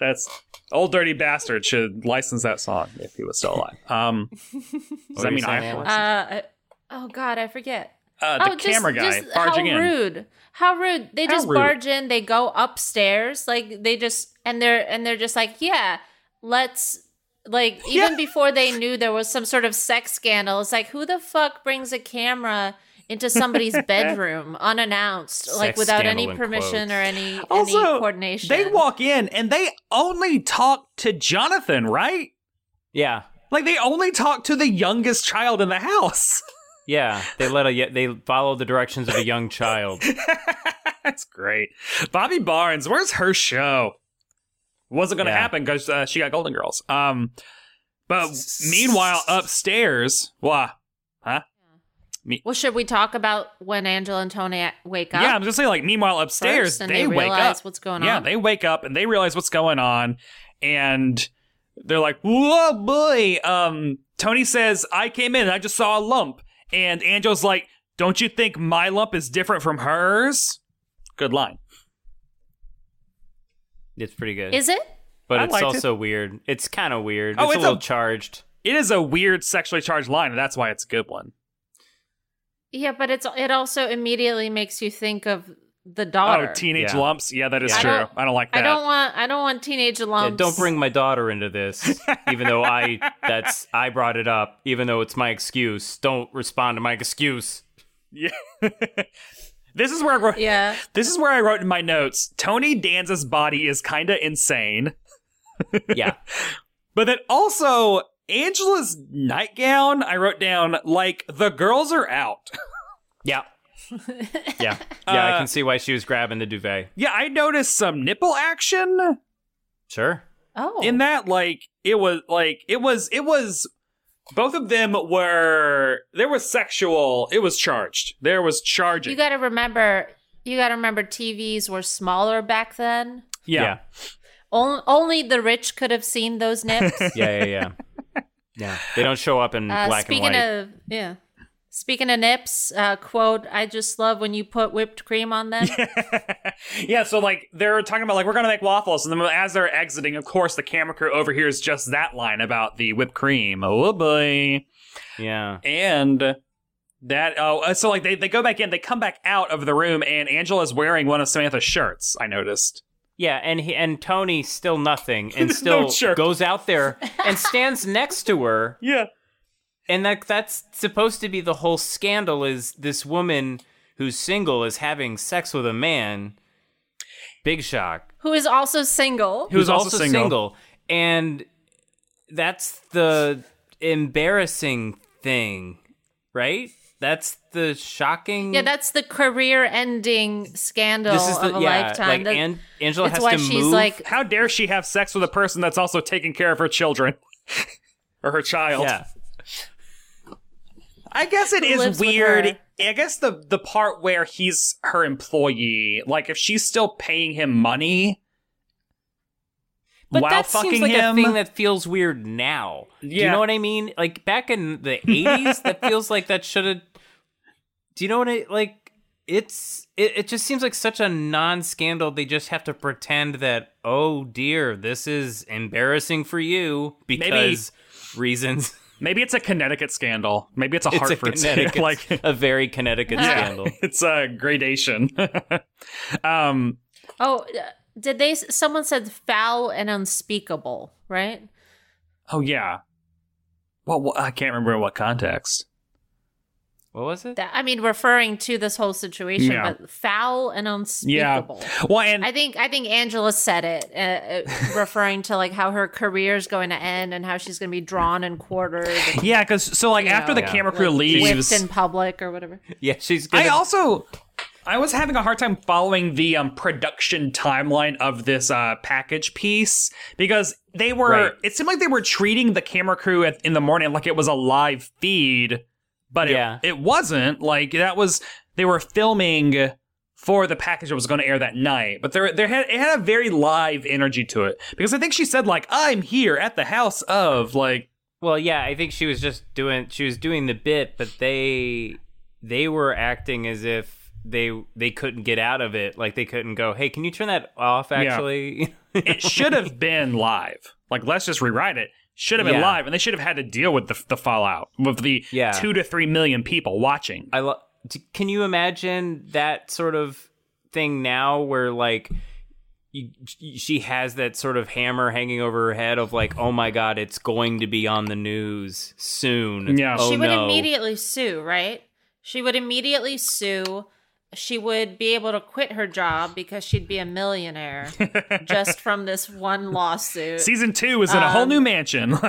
That's old dirty bastard should license that song if he was still alive. Um, does that mean I saying, have to Uh, oh God, I forget. Uh, the oh, camera guy just barging how in. rude! How rude! They How just rude. barge in. They go upstairs. Like they just and they're and they're just like, yeah, let's. Like even Yeah. before they knew there was some sort of sex scandal, it's like who the fuck brings a camera into somebody's bedroom unannounced, like without any scandal in permission or any any coordination? they walk in and they only talk to Jonathan, right? Yeah, Like they only talk to the youngest child in the house. yeah. They let a they follow the directions of a young child. That's great. Bobby Barnes, where's her show? Wasn't going to Yeah. happen because uh, she got Golden Girls. Um, but meanwhile, upstairs, what? Huh? Me- well, should we talk about when Angela and Tony wake up? Yeah, I'm just saying, like, meanwhile, upstairs, first they, they wake up. what's going on. Yeah, they wake up and they realize what's going on. And they're like, whoa, boy. Um, Tony says, I came in and I just saw a lump. And Angel's like, don't you think my lump is different from hers? Good line. It's pretty good. Is it? but I it's liked also weird. It's kind of weird. Oh, it's, it's a little a- charged. It is a weird sexually charged line, and that's why it's a good one. Yeah, but it's it also immediately makes you think of the oh, daughter. Oh, teenage Yeah. lumps. Yeah, that is Yeah. I true. don't- I don't like that. I don't want I don't want teenage Yeah, lumps. don't bring my daughter into this, even though I that's I brought it up, even though it's my excuse. Don't respond to my excuse. Yeah. this is where I wrote. Yeah. This is where I wrote in my notes. Tony Danza's body is kind of insane, Yeah, but then also Angela's nightgown. I wrote down like the girls are out. yeah, yeah, yeah. I Uh, can see why she was grabbing the duvet. yeah, I noticed some nipple action Sure. Oh. in that. Like it was like it was it was. Both of them were there was sexual. It was charged. There was charging. you got to remember you got to remember TVs were smaller back then. yeah. Only, only the rich could have seen those nips. yeah, yeah, yeah, yeah. They don't show up in Uh, black speaking and white. of yeah, Speaking of nips, uh, quote, I just love when you put whipped cream on them. yeah, so like they're talking about like we're gonna make waffles, and then as they're exiting, of course, the camera crew overhears just that line about the whipped cream. Oh boy, Yeah. and that oh, uh, so like they they go back in, they come back out of the room, and Angela's wearing one of Samantha's shirts. I noticed. Yeah, and he, and Tony still nothing and still shirt. goes out there and stands next to her Yeah, and that that's supposed to be the whole scandal is this woman who's single is having sex with a man. Big shock. Who is also single. Who's also single. And that's the embarrassing thing, right? That's the shocking Yeah, that's the career-ending scandal this is the of a yeah, lifetime. like That- An- Angela it's has why to she's move like, how dare she have sex with a person that's also taking care of her children or her child? yeah. I guess it is weird. I guess the the part where he's her employee, like if she's still paying him money But while that fucking seems like him, a thing that feels weird now. Do you know what I mean? Like back in the eighties, that feels like that should have. Do you know what I like? It's it, it just seems like such a non-scandal. They just have to pretend that oh dear, this is embarrassing for you because reasons. Maybe it's a Connecticut scandal. Maybe it's a It's Hartford Connecticut, scandal. Like a very Connecticut scandal. it's a gradation. um, oh, uh, did they? Someone said foul and unspeakable, right? oh yeah. Well, well, I can't remember in what context. What was it? That, I mean, referring to this whole situation, Yeah. but foul and unspeakable. Yeah. Well, and I think I think Angela said it, uh, uh, referring to like how her career is going to end and how she's going to be drawn and quartered, and, yeah, because so like after know, the camera crew like, leaves, in public or whatever. Yeah, she's. Gonna, I also I was having a hard time following the um, production timeline of this uh, package piece because they were Right. it seemed like they were treating the camera crew at, in the morning like it was a live feed, but Yeah. it, it wasn't. Like that was they were filming for the package that was going to air that night, but there there had it had a very live energy to it because I think she said like I'm here at the house of like Well, yeah, I think she was just doing she was doing the bit, but they they were acting as if they they couldn't get out of it. Like they couldn't go, "Hey, can you turn that off actually?" it should have been live. Like, let's just rewrite it. Should have been Yeah. live, and they should have had to deal with the, the fallout with the Yeah. two to three million people watching. I lo- can you imagine that sort of thing now where like you, she has that sort of hammer hanging over her head of like, "Oh my god, it's going to be on the news soon." Yeah. Oh she would no. immediately sue, right? She would immediately sue. She would be able to quit her job because she'd be a millionaire just from this one lawsuit. Season two is in a Um, whole new mansion.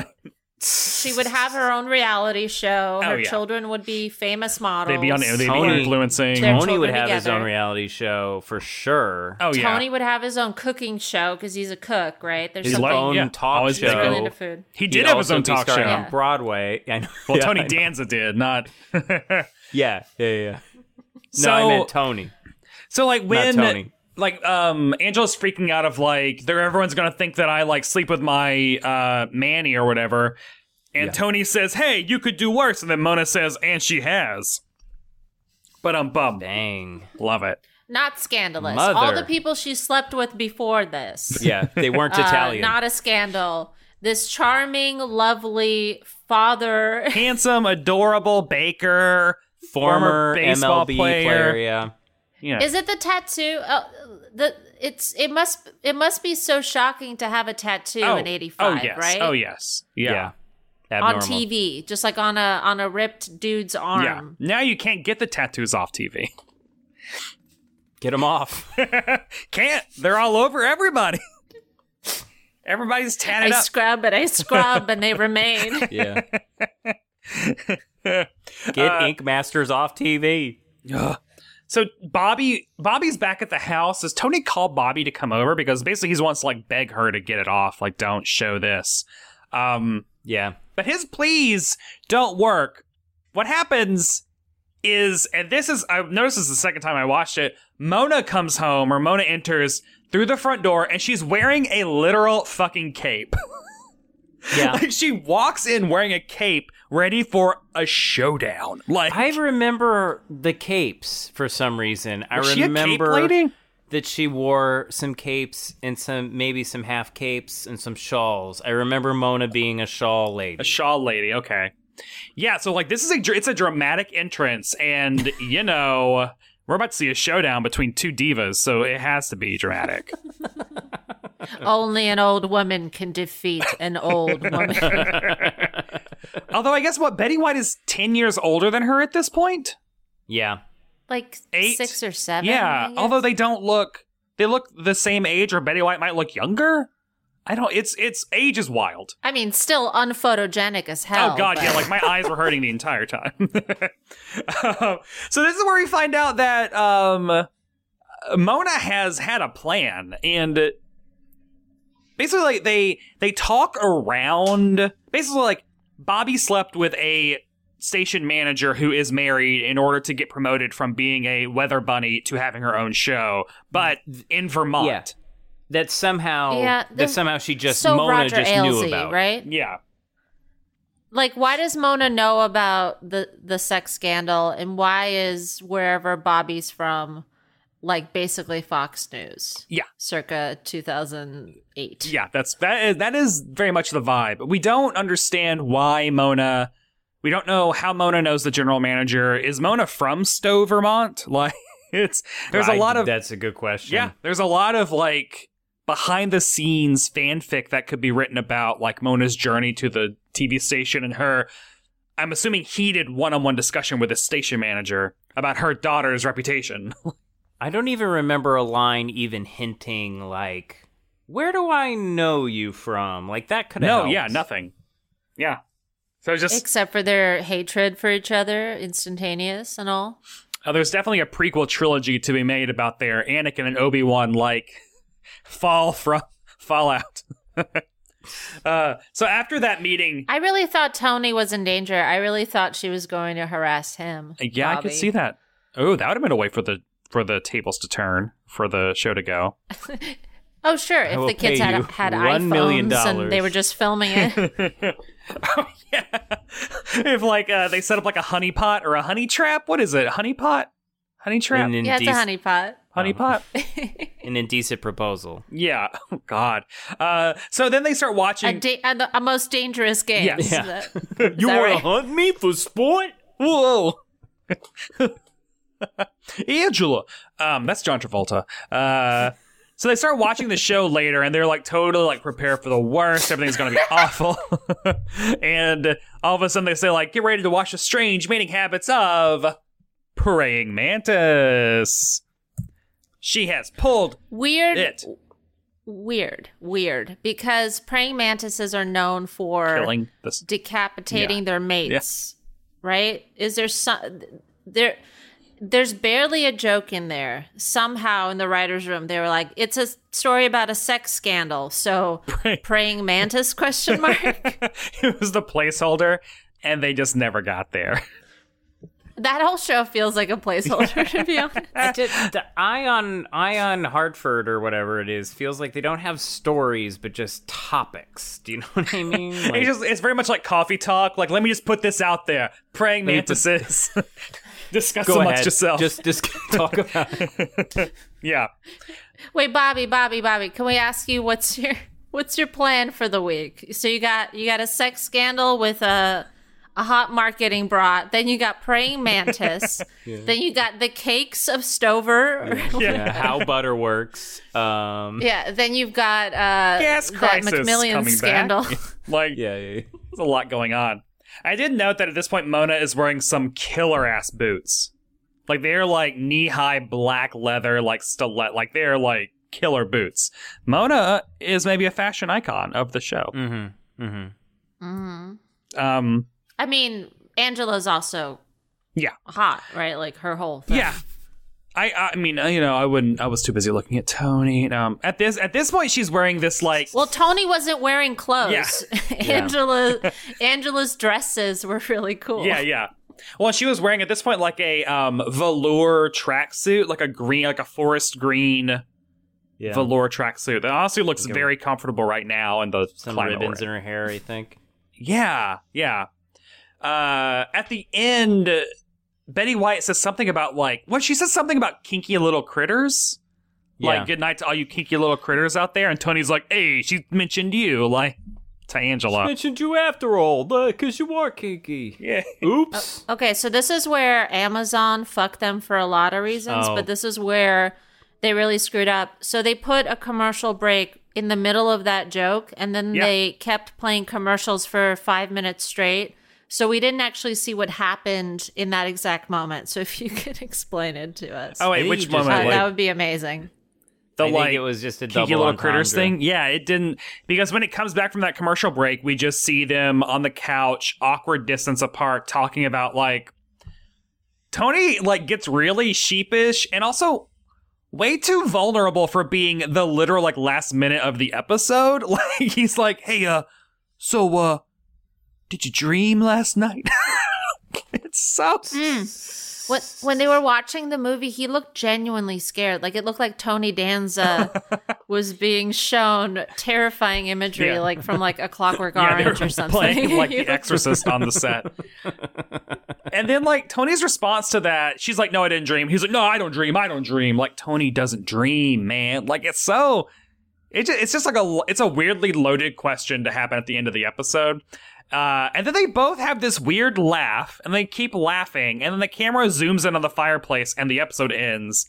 She would have her own reality show. Her Oh, yeah. children would be famous models. they'd be on. They'd be Tony- influencing. Their Tony would children have his own reality show for sure. oh yeah, Tony would have his own cooking show because he's a cook, right? There's his something like- own yeah, talk always show. been really into food. he He'd did have his own talk show. on Broadway. I. Well, Yeah, Tony Danza did not. Yeah, yeah, yeah. Yeah. So- no, I meant Tony. So like when Tony. like um Angela's freaking out of like there everyone's gonna think that I like sleep with my uh Manny or whatever. And Yeah. Tony says, Hey, you could do worse, and then Mona says, and she has. But I'm bummed. Dang. Love it. Not scandalous. All the people she slept with before this. Yeah, they weren't Uh, Italian. not a scandal. This charming, lovely father. Handsome, adorable baker, Former, baseball MLB player. player. Yeah. Yeah. Is it the tattoo? Uh, the it's it must it must be so shocking to have a tattoo in '85, oh yes. right? Oh yes. Yeah. Yeah. On TV, just like on a on a ripped dude's Yeah. arm. Now you can't get the tattoos off TV. Get them off. Can't. They're all over everybody. Everybody's I tatted up. I scrub and I scrub and they remain. yeah. Get Ink Masters off TV. Ugh. So Bobby, Bobby's back at the house. Does Tony call Bobby to come over because basically he wants to like beg her to get it off, like don't show this. Um, Yeah. but his pleas don't work. What happens is, and this is I've noticed this the second time I watched it. Mona comes home, or Mona enters through the front door, and she's wearing a literal fucking cape. Yeah. like she walks in wearing a cape, ready for a showdown. Like I remember the capes for some reason. I was she a cape remember lady? that she wore some capes and some maybe some half capes and some shawls. I remember Mona being a shawl lady. A shawl lady. Okay. Yeah. So like this is a it's a dramatic entrance, and you know we're about to see a showdown between two divas, so it has to be dramatic. Only an old woman can defeat an old woman. Although I guess what Betty White is ten years older than her at this point. yeah. like Eight? six or seven. Yeah. Although they don't look, they look the same age, or Betty White might look younger. I don't. It's it's age is wild. I mean, still unphotogenic as hell. oh God, but- yeah. Like my eyes were hurting the entire time. um, so this is where we find out that um, Mona has had a plan, and basically, like they they talk around. Basically, like Bobby slept with a station manager who is married in order to get promoted from being a weather bunny to having her own show, but in Vermont. Yeah. That somehow Yeah, that somehow she just so Mona Roger just Ainsey, knew about. right? Yeah. Like, why does Mona know about the the sex scandal, and why is wherever Bobby's from, like basically Fox News? Yeah. circa two thousand eight. Yeah, that's that is that is very much the vibe. We don't understand why Mona. We don't know how Mona knows the general manager. Is Mona from Stowe, Vermont? Like it's there's a I- lot of That's a good question. yeah. There's a lot of like behind the scenes fanfic that could be written about like Mona's journey to the TV station and her. I'm assuming heated one-on-one discussion with the station manager about her daughter's reputation. I don't even remember a line even hinting like, "Where do I know you from?" Like that could have. no, helped. yeah, nothing. Yeah. So just Except for their hatred for each other, instantaneous and all. Uh, there's definitely a prequel trilogy to be made about their Anakin and Obi Wan like fall from fallout. uh, so after that meeting, I really thought Tony was in danger. I really thought she was going to harass him. yeah, I could see that. Oh, that would have been a way for the for the tables to turn for the show to go. Oh, sure. If the kids pay had you had $1 million iPhones and they were just filming it. oh yeah, if like uh, they set up like a honey pot or a honey trap. What is it? Honey pot? Honey trap? An, yeah, it's a indec- honey pot. honey pot? an indecent proposal. Yeah. Oh God. Uh, so then they start A, watching. da- a, a most dangerous game. Yes. Yeah. that- you that wanna hunt me for sport? Whoa. Angela. Um, that's John Travolta. Uh, so they start watching the show later and they're like totally like prepared for the worst. Everything's gonna be awful. and all of a sudden they say like, get ready to watch the strange mating habits of praying mantis. She has pulled Weird. it. Weird. Weird. Because praying mantises are known for Killing this. decapitating their mates. Right? Is there some there there's barely a joke in there. Somehow in the writers' room they were like, it's a story about a sex scandal. So praying mantis question mark? it was the placeholder and they just never got there. that whole show feels like a placeholder to be honest. I did, the Ion Eye on Hartford or whatever it is feels like they don't have stories but just topics. Do you know what I mean? Like, it's just it's very much like coffee talk. Like, let me just put this out there. Praying me put- mantises. Discuss go amongst ahead. yourself. Just just talk about it. yeah. Wait, Bobby, Bobby, Bobby, can we ask you what's your what's your plan for the week? So you got you got a sex scandal with a a hot marketing brat, then you got praying mantis, then you got the cakes of Stover. Yeah, Yeah, how butter works. Um, then you've got uh Gas that crisis McMillian coming scandal. back. like, yeah, yeah. there's a lot going on. I did note that at this point, Mona is wearing some killer ass boots. Like they're like knee high black leather, like stiletto. Like they're like killer boots. Mona is maybe a fashion icon of the show. Mm-hmm. Mm-hmm. Mhm. Um, I mean, Angela's also Yeah. hot, right? Like her whole thing. Yeah. I I mean, uh, you know, I wouldn't I was too busy looking at Tony. Um at this at this point she's wearing this like Well, Tony wasn't wearing clothes. Yeah. Angela Angela's dresses were really cool. Yeah, yeah. Well, she was wearing at this point like a um velour tracksuit, like a green like a forest green Yeah. velour tracksuit. That honestly looks very comfortable right now in the Some ribbons in her hair, I think. Yeah, yeah. Uh, at the end, Betty White says something about like what she says something about kinky little critters. Yeah. Like good night to all you kinky little critters out there. And Tony's like, "Hey, she mentioned you." Like to Angela. mentioned you after all, because you are kinky. Yeah. Oops. Oh, okay, so this is where Amazon fucked them for a lot of reasons, Oh. but this is where they really screwed up. So they put a commercial break in the middle of that joke, and then Yeah. they kept playing commercials for five minutes straight. So we didn't actually see what happened in that exact moment. So if you could explain it to us, Oh wait, which you just uh, moment? like- that would be amazing. the I think like it was just a kinky double little critters thing. Yeah, it didn't because when it comes back from that commercial break, we just see them on the couch, awkward distance apart, talking about like Tony like gets really sheepish and also way too vulnerable for being the literal like last minute of the episode. Like he's like, "Hey, uh, so uh, did you dream last night?" it's so hmm. When, when they were watching the movie, he looked genuinely scared. Like it looked like Tony Danza was being shown terrifying imagery, Yeah. like from like a Clockwork yeah, Orange or something. playing like The Exorcist on the set. and then like Tony's response to that, she's like, "No, I didn't dream." He's like, "No, I don't dream. I don't dream." Like Tony doesn't dream, man. Like it's so. It just, it's just like a it's a weirdly loaded question to happen at the end of the episode. Uh, and then they both have this weird laugh, and they keep laughing, and then the camera zooms in on the fireplace, and the episode ends.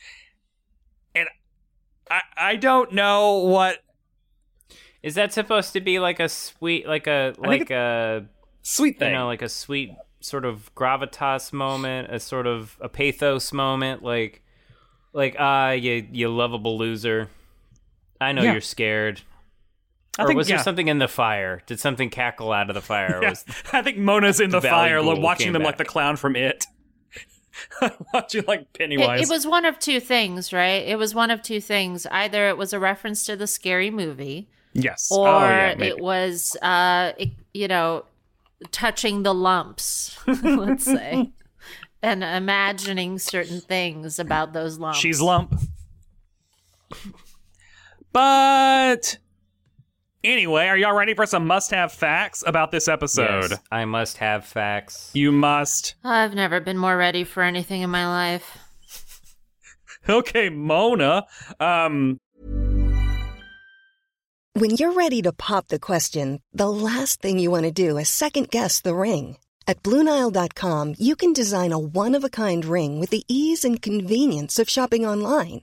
And I I don't know what Is that supposed to be like a sweet, like a like a sweet you thing. know, like a sweet sort of gravitas moment, a sort of a pathos moment, like like ah, you you lovable loser. I know Yeah. you're scared. I or think- was there something in the fire? Did something cackle out of the fire? Yeah, was I think Mona's in the Valley fire, like, watching came them like the clown from It. watching like It, Pennywise. it was one of two things, right? It was one of two things. Either it was a reference to the scary movie, yes. or oh, yeah, it was, uh, it, you know, touching the lumps, let's say, and imagining certain things about those lumps. She's lump. But anyway, are y'all ready for some must-have facts about this episode? Yes, I must have facts. You must. I've never been more ready for anything in my life. Okay, Mona. Um, When you're ready to pop the question, the last thing you want to do is second guess the ring. At Bluenile.com, you can design a one of a kind ring with the ease and convenience of shopping online.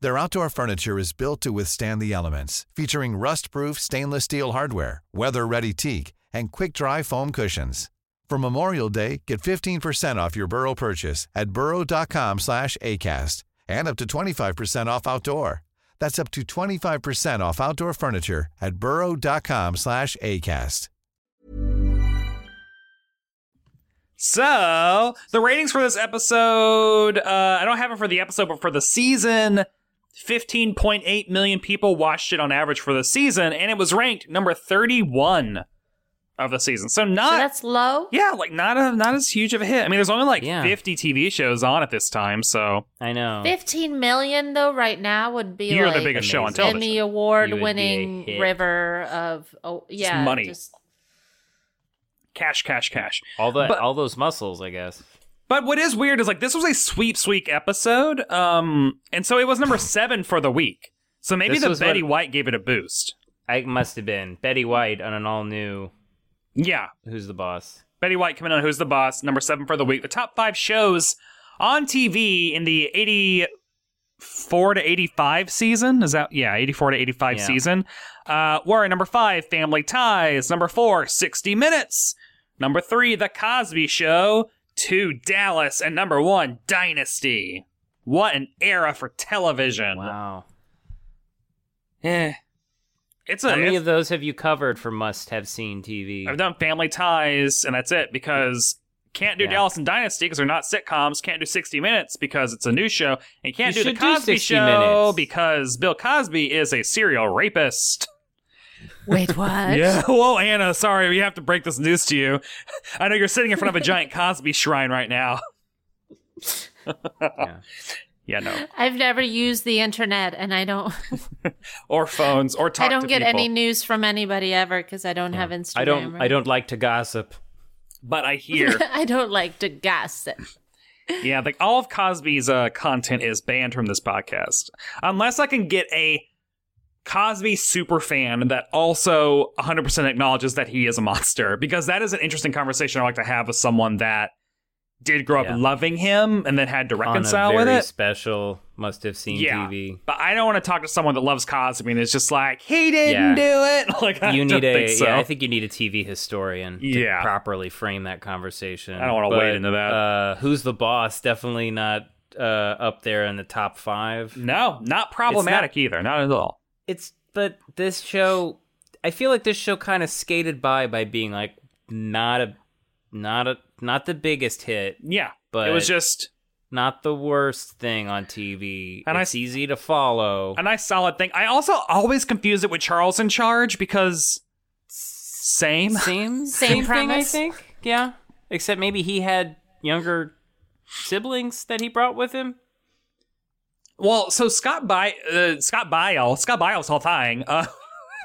Their outdoor furniture is built to withstand the elements, featuring rust-proof stainless steel hardware, weather-ready teak, and quick-dry foam cushions. For Memorial Day, get 15% off your Burrow purchase at burrow.com/acast, and up to 25% off outdoor. That's up to 25% off outdoor furniture at burrow.com/acast. so the ratings for this episode, uh, I don't have it for the episode, but for the season, 15.8 million people watched it on average for the season, and it was ranked number 31 of the season. So not So that's low. Yeah, like not a not as huge of a hit. I mean, there's only like Yeah. 50 TV shows on at this time, so I know. 15 million though right now would be you're like the biggest show on amazing. television. Emmy award would be a winning river of oh yeah money. just- Cash, cash, cash. all the But- all those muscles, I guess. But what is weird is like this was a sweep sweep episode, um, and so it was number seven for the week. So maybe This the was Betty what- White gave it a boost. I must have been Betty White on an all new Yeah, Who's the Boss. Betty White coming on Who's the Boss, number seven for the week. The top five shows on TV in the 84 to 85 season. Is that, yeah, 84 to 85 Yeah. season. Uh, were number five, Family Ties. Number four, 60 Minutes. Number three, The Cosby Show. Two, Dallas. And number one, Dynasty. What an era for television. Wow. Eh. It's a. How many it's- of those have you covered for must have seen TV? I've done Family Ties, and that's it because can't do Yeah. Dallas and Dynasty because they're not sitcoms. Can't do 60 Minutes because it's a new show, and can't You do the should do Cosby Show Minutes. because Bill Cosby is a serial rapist. Wait, what? Yeah. Whoa, Anna. Sorry, we have to break this news to you. I know you're sitting in front of a giant Cosby shrine right now. Yeah. Yeah, no. I've never used the internet, and I don't. Or phones, or talk I don't to get people. any news from anybody ever because I don't have Instagram. I don't. right? I don't like to gossip. But I hear. I don't like to gossip. Yeah, like all of Cosby's uh, content is banned from this podcast, unless I can get a Cosby super fan that also 100% acknowledges that he is a monster, because that is an interesting conversation I like to have with someone that did grow up Yeah. loving him and then had to reconcile with it. special must have seen Yeah, TV. but I don't want to talk to someone that loves Cosby and is just like he didn't Yeah. do it. Like I You need a. think so. Yeah, I think you need a TV historian to properly frame that conversation. I don't wanna But, wade into that. Uh, who's the boss? Definitely not uh, up there in the top five. no, not problematic either, not at all. It's but this show. I feel like this show kind of skated by by being like not a, not a, not the biggest hit, Yeah, But- it was just not the worst thing on TV. And I it's s- easy to follow. a nice solid thing. I also always confuse it with Charles in Charge because same. Same, Same same thing, I think. Yeah, except maybe he had younger siblings that he brought with him. Well, so Scott By uh, Scott Baio Scott Baio's whole thing. Uh,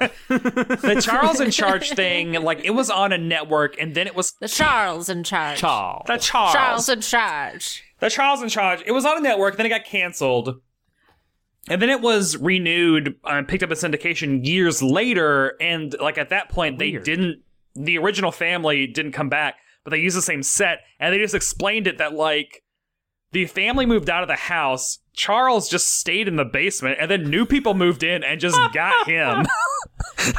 the Charles in Charge thing, like it was on a network, and then it was The Charles in charge. Charles. the Charles. Charles in charge. the Charles in Charge. It was on a network, then it got canceled. And then it was renewed and picked up a syndication years later. And like at that point, they Weird. didn't, the original family didn't come back, but they used the same set. And they just explained it that like the family moved out of the house. Charles just stayed in the basement, and then new people moved in and just got him.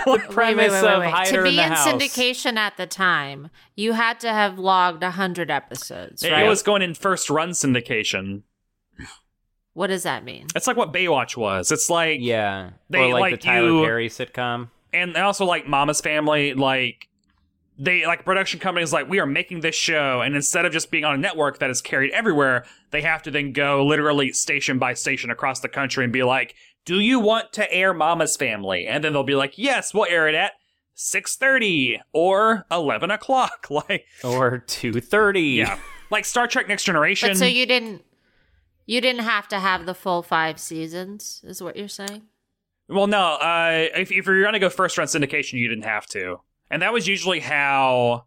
Wait, Premise wait, wait, of wait. hide To be in the in house. syndication at the time, you had to have logged 100 episodes, It was going in first run syndication. what does that mean? It's like what Baywatch was. It's like Yeah, They, or like, like, the Tyler you- Perry sitcom. and also like Mama's Family, like they like production companies like we are making this show, and instead of just being on a network that is carried everywhere, they have to then go literally station by station across the country and be like, "Do you want to air Mama's Family?" And then they'll be like, "Yes, we'll air it at." 6:30 or 11 o'clock like Or two thirty. yeah like Star Trek Next Generation But so you didn't you didn't have to have the full 5 seasons is what you're saying? Well, no. Uh, if, if you're going to go first run syndication, you didn't have to, and that was usually how,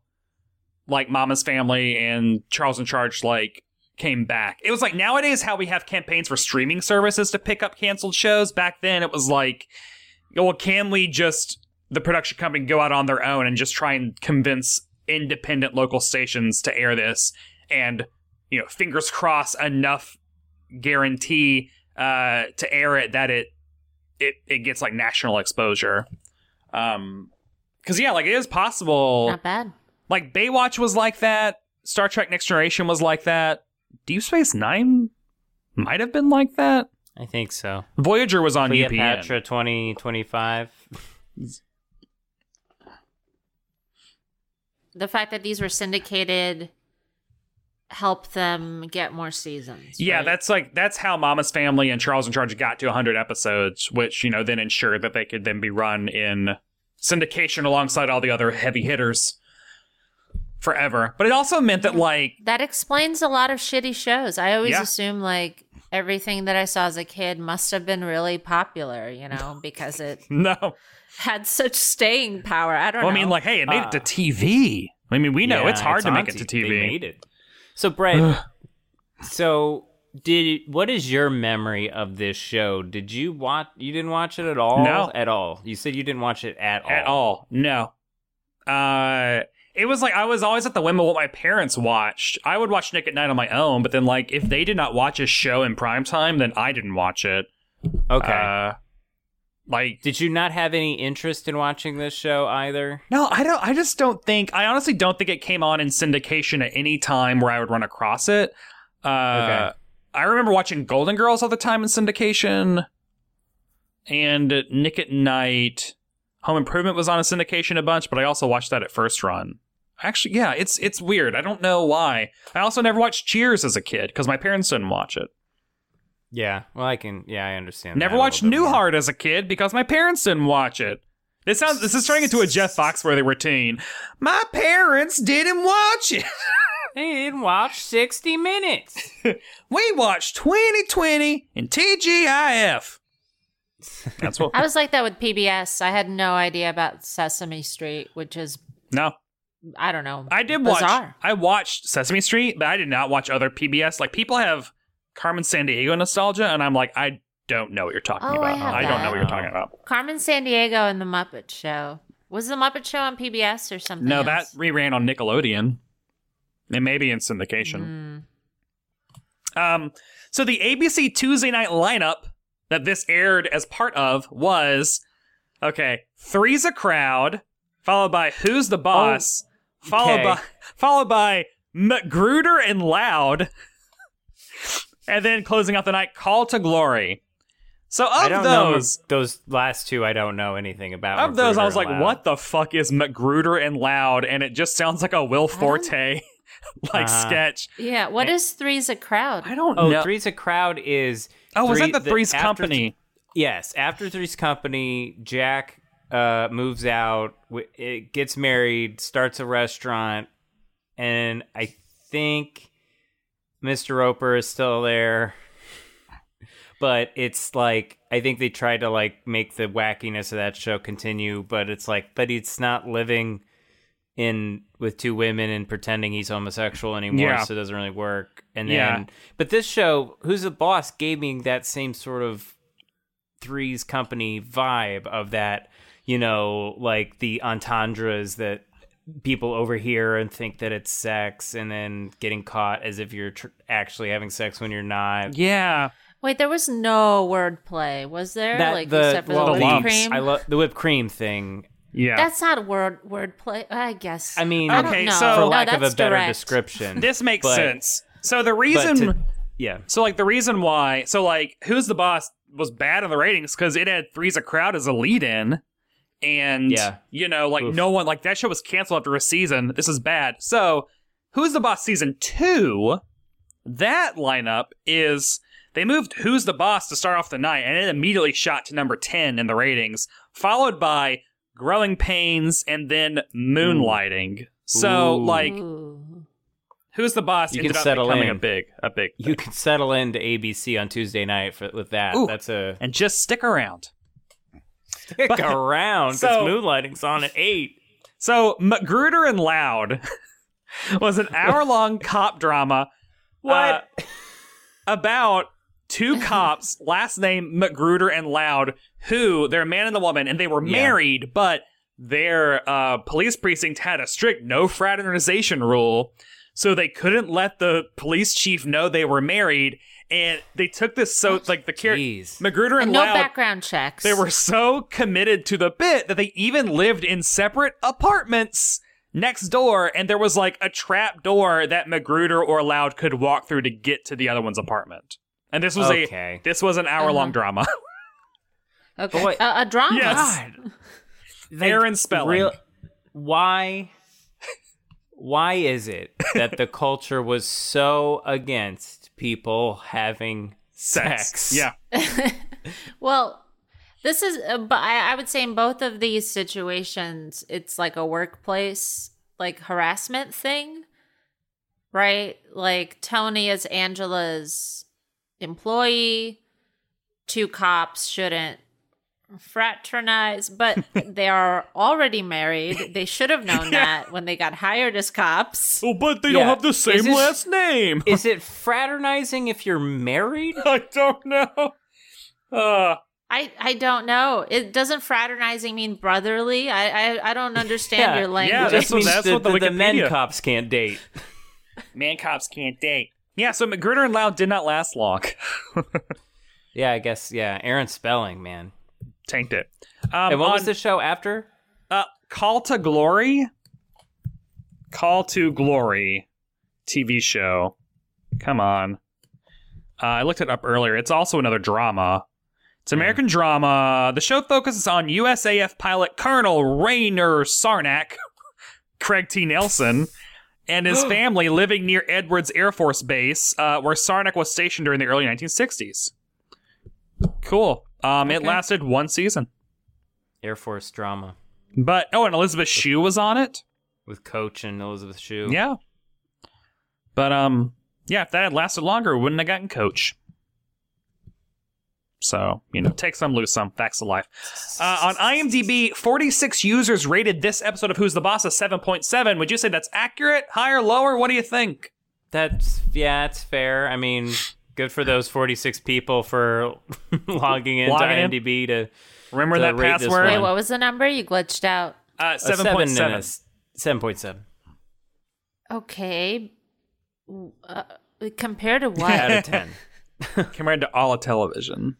like, Mama's Family and Charles in Charge like came back. It was like nowadays how we have campaigns for streaming services to pick up canceled shows. Back then, it was like, well, can we just the production company go out on their own and just try and convince independent local stations to air this, and you know, fingers crossed, enough guarantee uh, to air it that it it it gets like national exposure. Um, because yeah, like it is possible. Not bad. Like Baywatch was like that. Star Trek Next Generation was like that. Deep Space Nine might have been like that. I think so. Voyager was on UPN. Cleopatra twenty twenty five. The fact that these were syndicated helped them get more seasons. Yeah, right? that's like that's how Mama's Family and Charles in Charge got to 100 episodes, which you know then ensured that they could then be run in syndication alongside all the other heavy hitters forever. But it also meant that like that explains a lot of shitty shows. I always Yeah. assume like everything that I saw as a kid must have been really popular, you know, because it no, had such staying power. I don't well, I mean like hey, it made Uh, it to TV. I mean we know Yeah, it's hard to on make it to TV. They made it. So Brett, so did what is your memory of this show? Did you watch? You didn't watch it at all. No. at all. You said you didn't watch it at all. at all. No. Uh it was like I was always at the whim of what my parents watched. I would watch Nick at Night on my own, but then like if they did not watch a show in prime time, then I didn't watch it. Okay. Uh like did you not have any interest in watching this show either? no, I don't I just don't think I honestly don't think it came on in syndication at any time where I would run across it. Uh Okay. I remember watching Golden Girls all the time in syndication and Nick at Night. Home Improvement was on a syndication a bunch, but I also watched that at first run. Actually, yeah, it's it's weird. I don't know why. I also never watched Cheers as a kid because my parents didn't watch it. Yeah, well, I can. Yeah, I understand. Never watched more. Newhart as a kid because my parents didn't watch it. This sounds. This is turning into a Jeff Foxworthy routine. My parents didn't watch it. They didn't watch sixty minutes. we watched 2020 and TGIF. That's what. I was like that with PBS. I had no idea about Sesame Street, which is no, I don't know. I did watch. I watched Sesame Street, but I did not watch other PBS. Like people have Carmen Sandiego nostalgia, and I'm like, I don't know what you're talking Oh, I about. have I, don't know what you're talking about. Carmen Sandiego and the Muppet Show. Was the Muppet Show on PBS or something? No, that reran on Nickelodeon. It may be in syndication. Mm. Um, so the ABC Tuesday night lineup that this aired as part of was okay, Three's a Crowd, followed by Who's the Boss, followed okay. by followed by MacGruder and Loud, and then closing out the night, Call to Glory. So I of don't those, know those last two. I don't know anything about. of those, I was like, what the fuck is MacGruder and Loud? And it just sounds like a Will Forte like Uh-huh. sketch. Yeah, what is Three's a Crowd? I don't Oh, know. Three's a Crowd is. oh, was Three- that the Three's after- Company? Yes, after Three's Company, Jack uh, moves out, w- it gets married, starts a restaurant, and I think Mr. Roper is still there. But it's like I think they tried to like make the wackiness of that show continue, but it's like, but it's not living in with two women and pretending he's homosexual anymore, Yeah. so it doesn't really work. And then, Yeah. but this show, Who's the Boss, gave me that same sort of Three's Company vibe of that, you know, like the entendres that people overhear and think that it's sex, and then getting caught as if you're tr- actually having sex when you're not. Yeah. Wait, there was no wordplay, was there? That like the except for well, the the whipped lumps. cream. I love the whipped cream thing. Yeah. That's not word wordplay. I guess. I mean, I don't Okay, know. so- for No, lack of a that's better direct. description, this makes but- sense. So the but reason to- yeah, So like the reason why so like Who's the Boss was bad in the ratings because it had Three's a Crowd as a lead in. And Yeah. you know, like Oof. no one like that show was canceled after a season. This is bad. So Who's the Boss season two, that lineup is they moved Who's the Boss to start off the night, and it immediately shot to number ten in the ratings, followed by Growing Pains and then Moonlighting. So like Who's the Boss You ended can settle becoming in. a big a big you could settle into ABC on Tuesday night for, with that. Ooh. That's a and just stick around. stick around. 'cause So- Moonlighting's on at eight. So MacGruder and Loud was an hour long cop drama. What? uh, about two cops, last name MacGruder and Loud, who they're a man and a woman, and they were Yeah. married, but their uh, police precinct had a strict no fraternization rule, so they couldn't let the police chief know they were married. And they took this so like the character MacGruder and, And no Loud. background checks. They were so committed to the bit that they even lived in separate apartments next door, and there was like a trap door that MacGruder or Loud could walk through to get to the other one's apartment. And this was Okay. a this was an hour long Uh-huh. drama. okay. Boy. a, a drama. Yes. God. Aaron Spelling. Real, why? Why is it that the culture was so against people having sex? Yeah. Well, this is, uh, but I, I would say in both of these situations, it's like a workplace like harassment thing, right? Like Tony is Angela's employee. Two cops shouldn't fraternize, but they are already married. They should have known that when they got hired as cops. Oh, but they Yeah. don't have the same this- last name. Is it fraternizing if you're married? I don't know. Uh, I, I don't know. It doesn't fraternizing mean brotherly. I I, I don't understand Yeah. your language. Yeah, that's just what- means that's the, what the the men cops can't date. man, cops can't date. Yeah, so MacGruder and Loud did not last long. Yeah, I guess. Yeah, Aaron Spelling, man. Tanked it. Um, and what was the show after? Uh, Call to Glory. Call to Glory TV show. Come on. Uh, I looked it up earlier. It's also another drama. It's American drama. The show focuses on USAF pilot Colonel Raynor Sarnac, Craig T. Nelson, and his family living near Edwards Air Force Base, uh, where Sarnac was stationed during the early 1960s. Cool. Um, It lasted one season. Air Force drama But, oh, and Elizabeth Shue was on it. with Coach and Elizabeth Shue. Yeah. But um yeah, if that had lasted longer, we wouldn't have gotten coach. So, you know, take some, lose some. Facts of life. Uh, on IMDb, 46 users rated this episode of Who's the Boss a 7.7. Would you say that's accurate? Higher, lower? What do you think? That's yeah, it's fair. I mean, good for those 46 people for logging into Logging in. IMDb to Remember To that rate this password? Wait, what was the number? You glitched out. Uh, a seven and a 7.7. s- 7.7 Okay. Uh, compared to what? out of 10. Compared to all of television.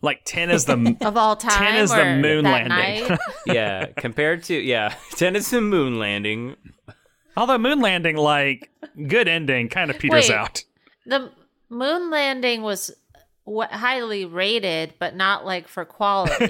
Like 10 is the. of all time? 10 is the moon landing. yeah, compared to yeah, 10 is the moon landing. although moon landing, like, good ending, kind of peters Wait. out. the moon landing was w- highly rated, but not like for quality.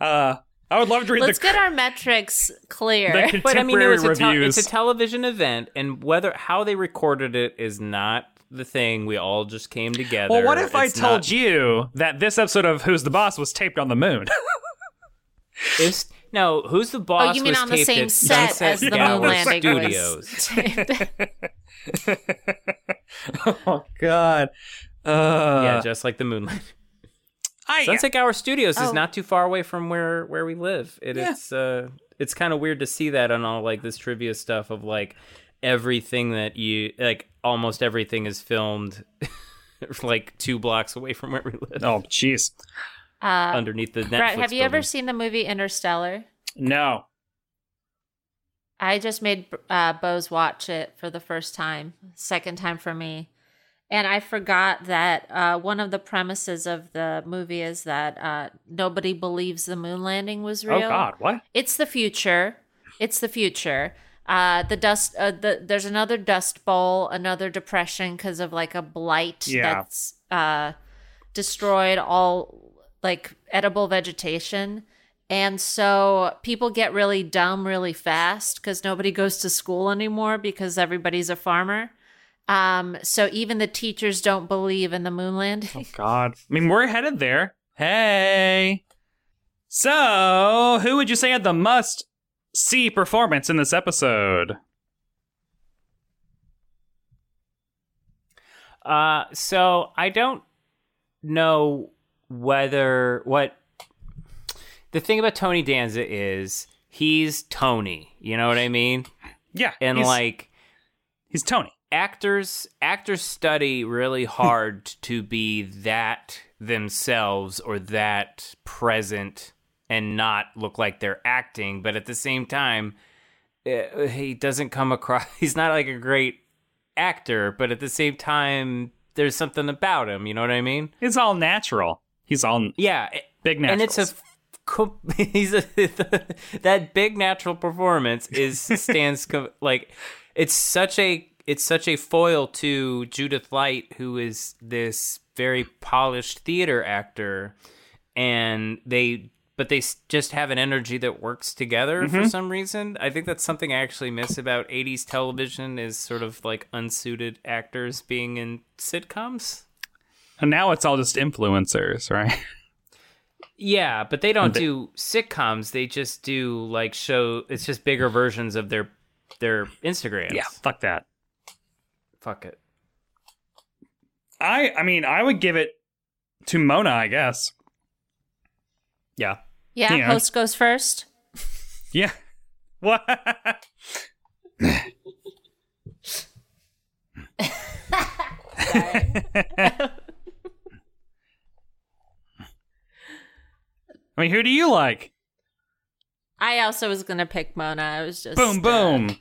Uh, I would love to read Let's the. get our metrics clear. The But I mean, it contemporary was a tel- reviews. it's a television event, and whether how they recorded it is not the thing. We all just came together. Well, what if I told not- you that this episode of Who's the Boss was taped on the moon? It's, no, who's the boss? oh, you mean was on the same set Sunset as the Gower moon landing Studios. oh God! Uh, yeah, just like the moon landing. I, Sunset Gower Studios Oh. is not too far away from where where we live. It, Yeah. It's uh, it's kind of weird to see that on all like this trivia stuff of like everything that you like. Almost everything is filmed like two blocks away from where we live, oh, jeez. Uh, underneath the Netflix. Brett, have you ever seen the movie Interstellar? No. I just made uh, Bose watch it for the first time, second time for me. And I forgot that uh, one of the premises of the movie is that uh, nobody believes the moon landing was real. Oh God! What? It's the future. It's the future. Uh, the dust. Uh, the, there's another dust bowl, another depression because of like a blight Yeah. that's uh, destroyed all like edible vegetation. And so people get really dumb really fast because nobody goes to school anymore because everybody's a farmer. Um, so even the teachers don't believe in the moon landing. Oh God! I mean, we're headed there. Hey. So, who would you say had the must see performance in this episode? Uh, so I don't know whether what the thing about Tony Danza is he's Tony. You know what I mean? Yeah, And he's, like he's Tony. actors, actors study really hard to be that themselves or that present and not look like they're acting. But at the same time, uh, he doesn't come across. He's not like a great actor, but at the same time, there's something about him. You know what I mean? It's all natural. He's all Yeah, big big and it's a he's a that big natural performance is stands like it's such a it's such a foil to Judith Light who is this very polished theater actor and they but they just have an energy that works together for mm-hmm. some reason. I think that's something I actually miss about 80s television is sort of like unsuited actors being in sitcoms. and now it's all just influencers, right? Yeah, but they don't They- do sitcoms. They just do like show. It's just bigger versions of their their Instagrams. Yeah, fuck that. fuck it. I I mean, I would give it to Mona, I guess. Yeah, Yeah, Yeah. host goes first. Yeah. What? I mean, who do you like? I also was gonna pick Mona. I was just Boom, uh, boom.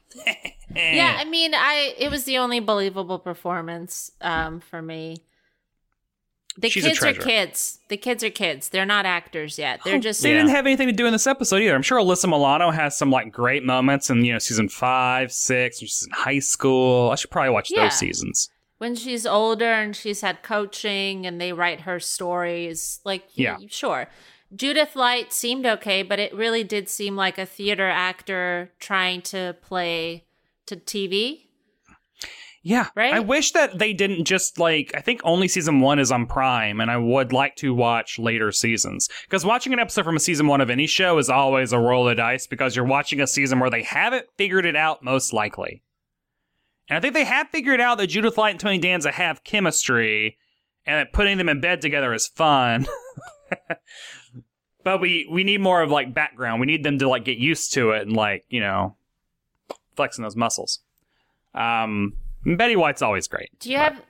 Yeah, I mean, I it was the only believable performance um, for me. The She's kids are kids. The kids are kids. They're not actors yet. They're oh, just They Yeah. didn't have anything to do in this episode either. I'm sure Alyssa Milano has some like great moments in you know season five, six. When she's in high school. I should probably watch Yeah. those seasons. when she's older and she's had coaching and they write her stories, like Yeah. sure. Judith Light seemed okay, but it really did seem like a theater actor trying to play to TV. Yeah. Right? I wish that they didn't just like I think only season 1 is on Prime and I would like to watch later seasons. Cuz watching an episode from a season 1 of any show is always a roll of dice because you're watching a season where they haven't figured it out most likely. And I think they have figured out that Judith Light and Tony Danza have chemistry and that putting them in bed together is fun. but we we need more of like background. We need them to like get used to it and like, you know, flexing those muscles. Um Betty White's always great. Do you have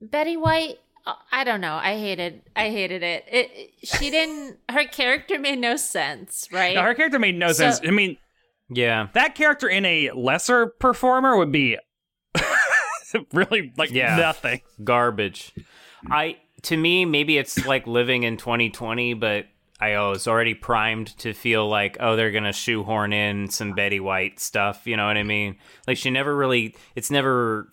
Betty White? uh, I don't know. I hated. I hated it. It. it- she didn't. Her character made no sense. Right. No, her character made no So- sense. I mean, Yeah. that character in a lesser performer would be really like Yeah. nothing. garbage. I to me maybe it's like living in 2020, but I was already primed to feel like oh they're gonna shoehorn in some Betty White stuff. You know what I mean? Like she never really. It's never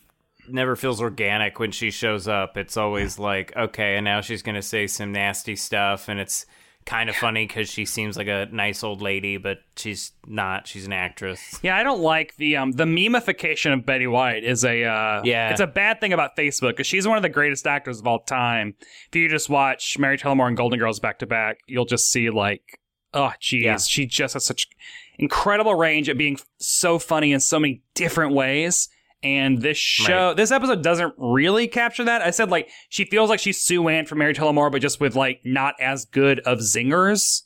never feels organic when she shows up. It's always like okay, and now she's gonna say some nasty stuff, and it's kind of funny because she seems like a nice old lady, but she's not. She's an actress. Yeah, I don't like the um the memification of Betty White is a uh Yeah. it's a bad thing about Facebook because she's one of the greatest actors of all time. If you just watch Mary Tyler Moore and Golden Girls back to back, you'll just see like oh geez, Yeah. she just has such incredible range at being so funny in so many different ways. And this show, Right. this episode doesn't really capture that. I said like she feels like she's Sue Ann from Mary Tyler Moore, but just with like not as good of zingers.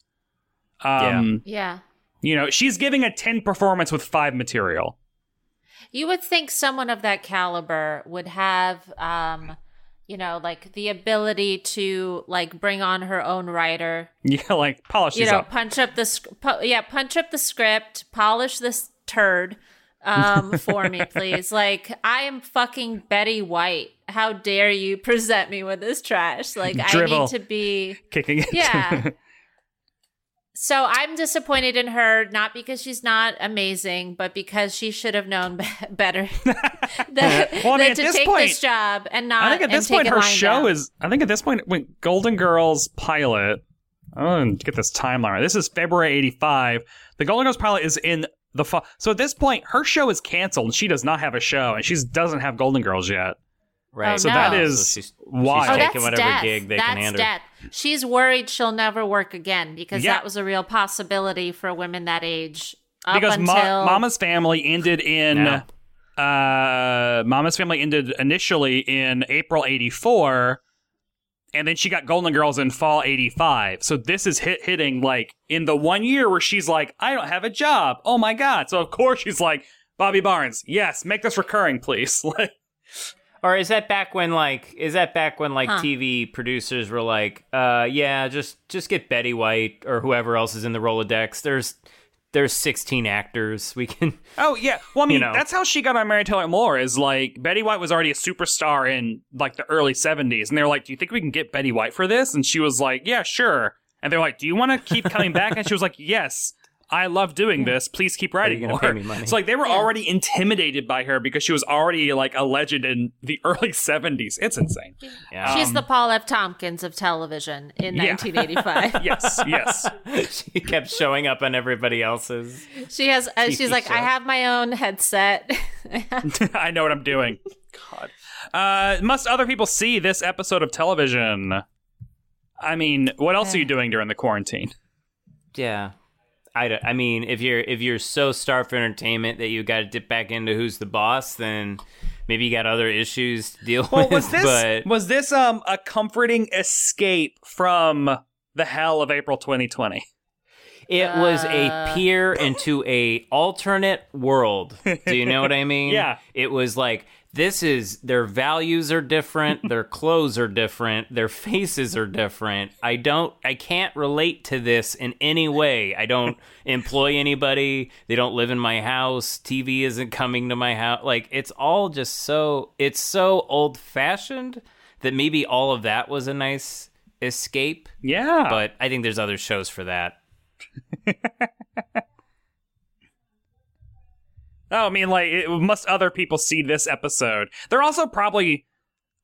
Um, yeah. you know, she's giving a 10 performance with 5 material. You would think someone of that caliber would have, um, you know, like the ability to like bring on her own writer. Yeah, like polish You know, up. punch up the sc- pu- yeah, punch up the script, polish this turd um for me please like i am fucking betty white how dare you present me with this trash like i need to be Kicking it. Yeah. So I'm disappointed in her, not because she's not amazing, but because she should have known be- better Well, mean, to this take point- this job and not. I think at this point her show down. is I think at this point when Golden Girls pilot to get this timeline right. This is February 85. The Golden Girls pilot is in the fall. So at this point her show is canceled and she does not have a show and she doesn't have Golden Girls yet. Right. Oh, So no. that So she's, why. she's Oh, taking that's whatever death. gig they that's can hand her. death. She's worried she'll never work again because Yeah. that was a real possibility for women that age. Up because until Ma- Mama's Family ended in No. uh Mama's Family ended initially in April 84 and then she got Golden Girls in fall 85. So this is hit hitting like in the one year where she's like I don't have a job. Oh my god. So of course she's like Bobby Barnes, yes, make this recurring, please. Like, Or is that back when like is that back when like Huh. TV producers were like, uh yeah, just just get Betty White or whoever else is in the Rolodex. There's there's 16 actors. We can oh yeah. Well, I mean, You know. that's how she got on Mary Tyler Moore. Is like Betty White was already a superstar in like the early '70s, and they were like, "Do you think we can get Betty White for this?" And she was like, "Yeah, sure." And they're like, "Do you want to keep coming back?" And she was like, "Yes." I love doing this. Please keep writing gonna more. pay me money? So like they were already intimidated by her because she was already like a legend in the early 70s. It's insane. yeah. she's the Paul F. Tompkins of television in Yeah. 1985. Yes, yes. she kept showing up on everybody else's. She has. Uh, she's TV like, I have my own headset. I know what I'm doing. God. Uh, must other people see this episode of television? I mean, what else are you doing during the quarantine? Yeah. I, don't- I mean, if you're if you're so starved for entertainment that you got to dip back into who's the boss, then maybe you got other issues to deal Well, with. was this but was this um a comforting escape from the hell of April 2020? it was a Uh. peer into a alternate world. Do you know what I mean? Yeah. It was like this is their values are different, their clothes are different, their faces are different. I don't I can't relate to this in any way. I don't employ anybody. They don't live in my house. TV isn't coming to my house. Like it's all just so it's so old-fashioned that maybe all of that was a nice escape, Yeah, but I think there's other shows for that. Oh, I mean, like, it, must other people see this episode? They're also probably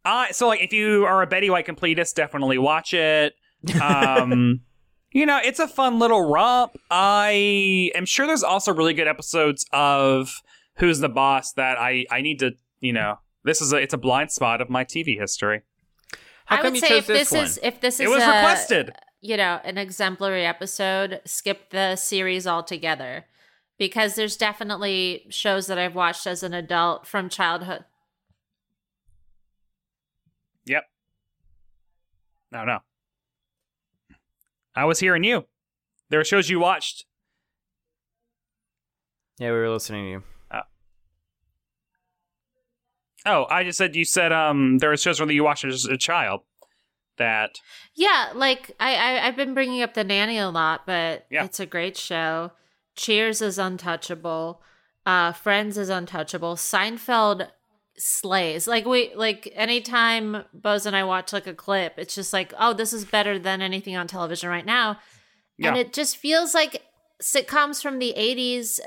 Uh, so like if you are a Betty White completist, definitely watch it. Um, you know, it's a fun little romp. I am sure there's also really good episodes of Who's the Boss that I I need to, you know, this is a it's a blind spot of my TV history. How I come would you say chose if this this, one? is if this is It was a, requested. you know, an exemplary episode, skip the series altogether. Because there's definitely shows that I've watched as an adult from childhood. Yep. No, no. I was hearing you. There are shows you watched. Yeah, we were listening to you. Oh, I just said you said um there are shows that you watched as a child that Yeah, like I, I I've been bringing up the nanny a lot, but Yeah. it's a great show. Cheers is untouchable. Uh, Friends is untouchable. Seinfeld slays. Like we like anytime Bose and I watch like a clip, it's just like, oh, this is better than anything on television right now. Yeah. And it just feels like sitcoms from the '80s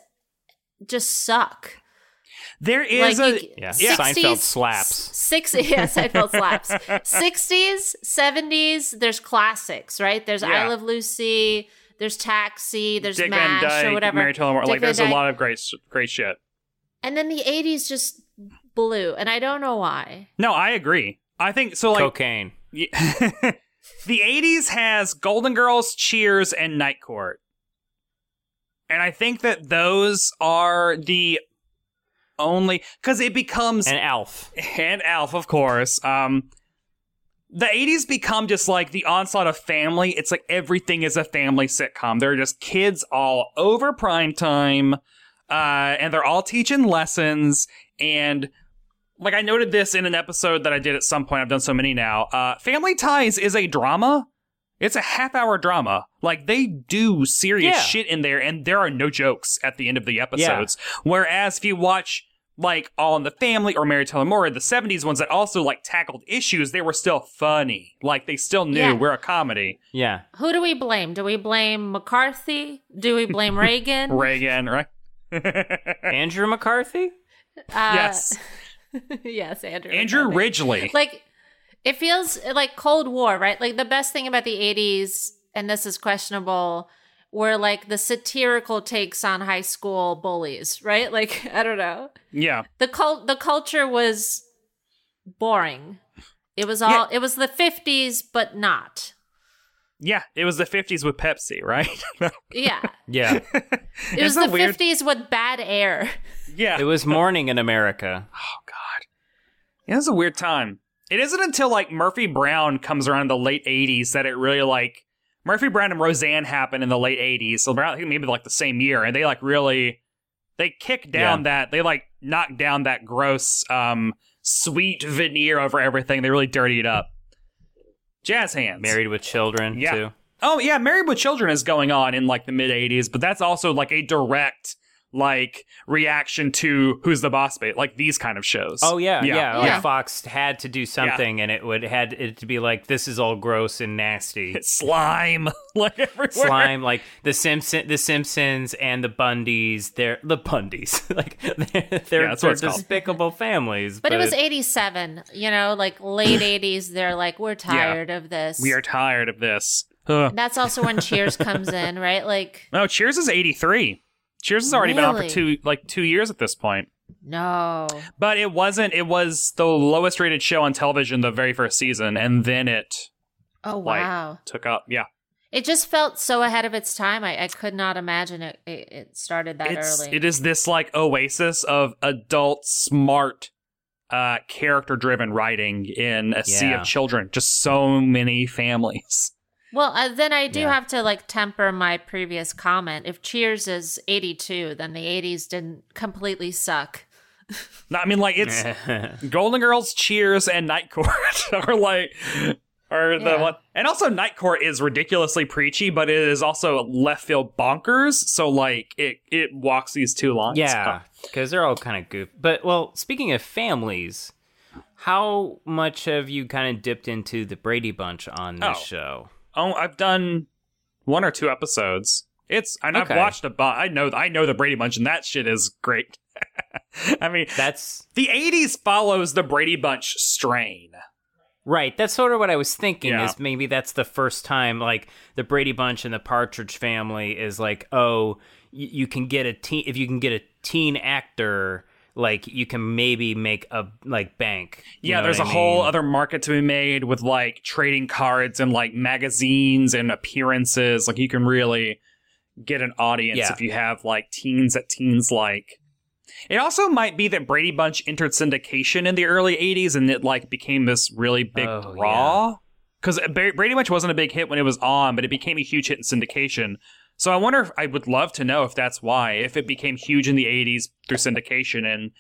just suck. there is like a Yeah, 60s, Seinfeld slaps. Six, yeah, Seinfeld slaps. Sixties, seventies. There's classics, right? There's Yeah. I Love Lucy. There's Taxi. There's Dick Van Dyke, or whatever. Mary Tyler Moore. Dick Like Van there's a lot of great great shit. And then the '80s just blew, and I don't know why. No, I agree. I think so like Cocaine. Yeah. the 80s has Golden Girls, Cheers, and Night Court. And I think that those are the only because it becomes an Alf. and Alf, of course. Um, the 80s become just like the onslaught of family. It's like everything is a family sitcom. There are just kids all over prime time, uh, and they're all teaching lessons. And like I noted this in an episode that I did at some point. I've done so many now. Uh, Family Ties is a drama. It's a half hour drama. Like they do serious Yeah. shit in there, and there are no jokes at the end of the episodes. Whereas if you watch like All in the Family or Mary Tyler Moore, the 70s ones that also like tackled issues, they were still funny. Like they still knew Yeah. we're a comedy. Yeah. Who do we blame? Do we blame McCarthy? Do we blame Reagan? Reagan, right? Andrew McCarthy? Uh, yes. yes, Andrew. Andrew McCarthy. Ridgely. like it feels like cold war right like the best thing about the 80s and this is questionable were like the satirical takes on high school bullies right like i don't know yeah. the cult the culture was boring it was all it was the 50s but not Yeah. It was the 50s with Pepsi, right? yeah Yeah. it was Isn't the that weird? 50s with bad air yeah. it was morning in America. Oh God, yeah, it was a weird time. It isn't until like Murphy Brown comes around in the late '80s that it really like Murphy Brown and Roseanne happened in the late '80s. So around maybe like the same year, and they like really they kick down Yeah. that they like knock down that gross um sweet veneer over everything. They really dirty it up. Jazz hands. Married with children, Yeah. too. Oh yeah, Married with Children is going on in like the mid '80s, but that's also like a direct like reaction to Who's the Boss Babe, like these kind of shows. Oh yeah, yeah. Yeah. Like Yeah. Fox had to do something, and it would had it to be like this is all gross and nasty. It's slime like everywhere. Slime, like the Simpson, the Simpsons, and the Bundys. They're the Bundys, like they're they're, Yeah, that's they're it's called. despicable families. but it was 87 you know like late 80s they're like we're tired of this We are tired of this. Ugh. that's also when cheers comes in right like No, Cheers is '83. Cheers has already been on for two like two years at this point. no But it wasn't. It was the lowest rated show on television the very first season, and then it oh like wow took up. Yeah, It just felt so ahead of its time. I, I could not imagine it, it. It started that it's early. it is this like oasis of adult, smart, uh, character driven writing in a sea of children. Just so many families. Well, uh, then I do Yeah. have to like temper my previous comment. If Cheers is eighty two, then the eighties didn't completely suck. No, I mean, like it's Golden Girls, Cheers, and Night Court are like are the Yeah. one, and also Night Court is ridiculously preachy, but it is also left field bonkers. So like it it walks these two lines. yeah, because they're all kind of goof. But well, speaking of families, how much have you kind of dipped into the Brady Bunch on this Oh. show? Oh, I've done one or two episodes. It's and Okay. I've watched a bunch. I know I know the Brady Bunch, and that shit is great. I mean, That's the 80s follows the Brady Bunch strain. right. That's sort of what I was thinking. Yeah. Is maybe that's the first time like the Brady Bunch and the Partridge Family is like, oh, y- you can get a teen if you can get a teen actor. Like you can maybe make a like bank. Yeah, there's a I whole other market to be made with like trading cards and like magazines and appearances. Like you can really get an audience Yeah. if you have like teens that teens like. It also might be that Brady Bunch entered syndication in the early 80s and it like became this really big Oh, draw. Because Brady Bunch wasn't a big hit when it was on, but it became a huge hit in syndication. So I wonder if I would love to know if that's why. If it became huge in the 80s through syndication and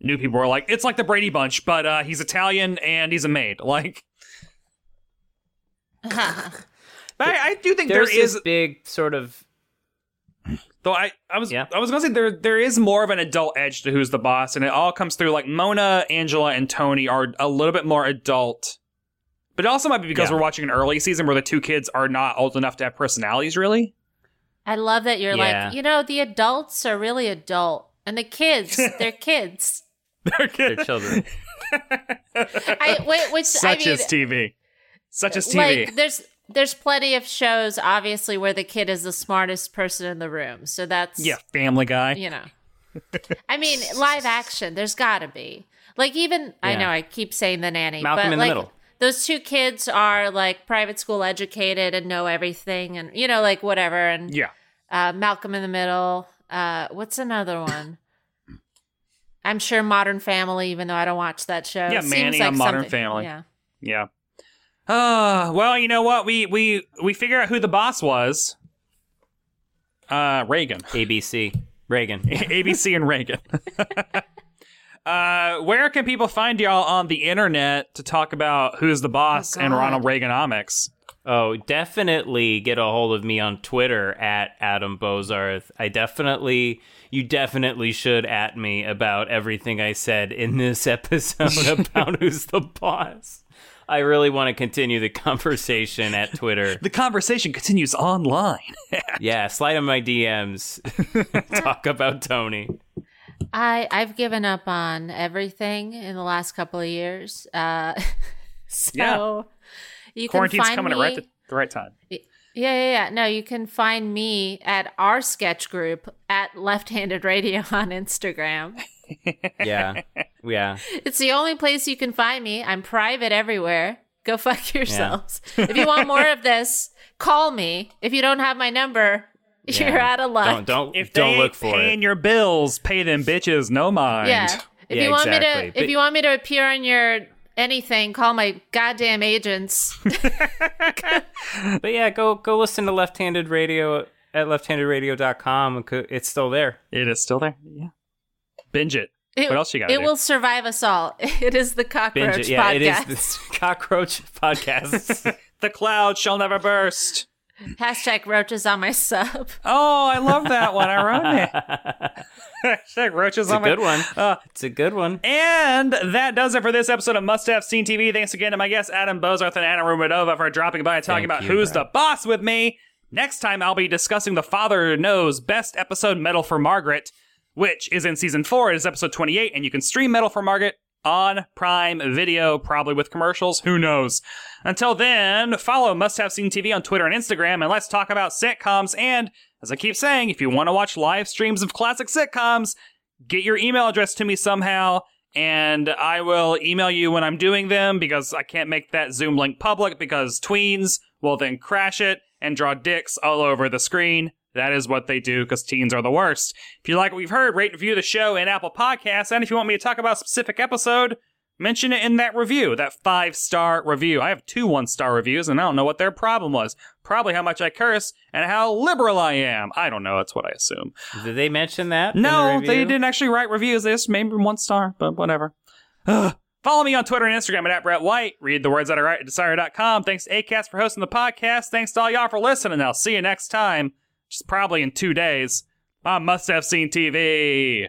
new people were like, it's like the Brady Bunch, but uh, he's Italian and he's a maid. Like, but I, I do think There's there is this big sort of Though I, I was Yeah. I was gonna say there there is more of an adult edge to who's the boss, and it all comes through like Mona, Angela, and Tony are a little bit more adult. But it also might be because Yeah. we're watching an early season where the two kids are not old enough to have personalities, really. I love that you're Yeah. like, you know, the adults are really adult, and the kids, they're kids. They're their kids. children. I wait, which Such I mean, as TV. Such as TV. like there's there's plenty of shows, obviously, where the kid is the smartest person in the room. So that's yeah, Family Guy. you know. I mean, live action. There's got to be like even I know I keep saying the nanny, Malcolm but in the like Middle. those two kids are like private school educated and know everything, and you know, like whatever. And Yeah. Uh, Malcolm in the Middle. Uh, what's another one? I'm sure Modern Family, even though I don't watch that show. Yeah, Seems Manny like on Modern something- Family. Yeah. Yeah. Uh, well, you know what? We we we figure out who the boss was. Uh, Reagan. ABC. Reagan. ABC and Reagan. uh, where can people find y'all on the internet to talk about who's the boss Oh, and Ronald Reaganomics? Oh, definitely get a hold of me on Twitter at Adam Bozarth. I definitely, you definitely should at me about everything I said in this episode about who's the boss. I really want to continue the conversation at Twitter. The conversation continues online. Yeah, slide in my DMs. Talk about Tony. I I've given up on everything in the last couple of years. Uh, so Yeah. You can Quarantine's find coming me. at right the right time. Yeah, yeah, yeah. No, you can find me at our sketch group at Left Handed Radio on Instagram. Yeah, yeah. It's the only place you can find me. I'm private everywhere. Go fuck yourselves. if you want more of this, call me. If you don't have my number, you're Yeah. out of luck. Don't don't If don't they look ain't for paying it. your bills, pay them bitches no mind. Yeah. If Yeah, you want me exactly. to, if But- you want me to appear on your anything, call my goddamn agents. But yeah, go go listen to Left Handed Radio at lefthandedradio.com. It's still there. It is still there. Yeah. Binge it. It, What else you gotta It do? will survive us all. It is the cockroach Binge it. Yeah, it is podcast. this cockroach podcast. The cloud shall never burst. Hashtag roaches on my sub. Oh, I love that one. I wrote it. Hashtag roaches It's on my- good one. Uh, It's a good one. And that does it for this episode of Must Have Seen TV. Thanks again to my guests Adam Bozarth and Anna Rumadova for dropping by and talking Thank about you, who's Brad. the boss with me. Next time, I'll be discussing the Father Knows Best Episode Medal for Margaret, which is in season four. It is episode 28, and you can stream Medal for Margaret on Prime Video, probably with commercials. Who knows? Until then, follow Must Have Seen TV on Twitter and Instagram, and let's talk about sitcoms. And as I keep saying, if you want to watch live streams of classic sitcoms, get your email address to me somehow and I will email you when I'm doing them because I can't make that Zoom link public because tweens will then crash it and draw dicks all over the screen. That is what they do because teens are the worst. If you like what we've heard, rate and review the show in Apple Podcasts. And if you want me to talk about a specific episode, mention it in that review, that five star review. I have two one star reviews and I don't know what their problem was. Probably how much I curse and how liberal I am. I don't know. That's what I assume. Did they mention that? in the No, they didn't actually write reviews. They just maybe one star, but whatever. Ugh. Follow me on Twitter and Instagram at, at Brett White. Read the words that I write at Decider.com. Thanks to ACAST for hosting the podcast. Thanks to all y'all for listening. I'll see you next time, which is probably in two days. I Must Have Seen TV.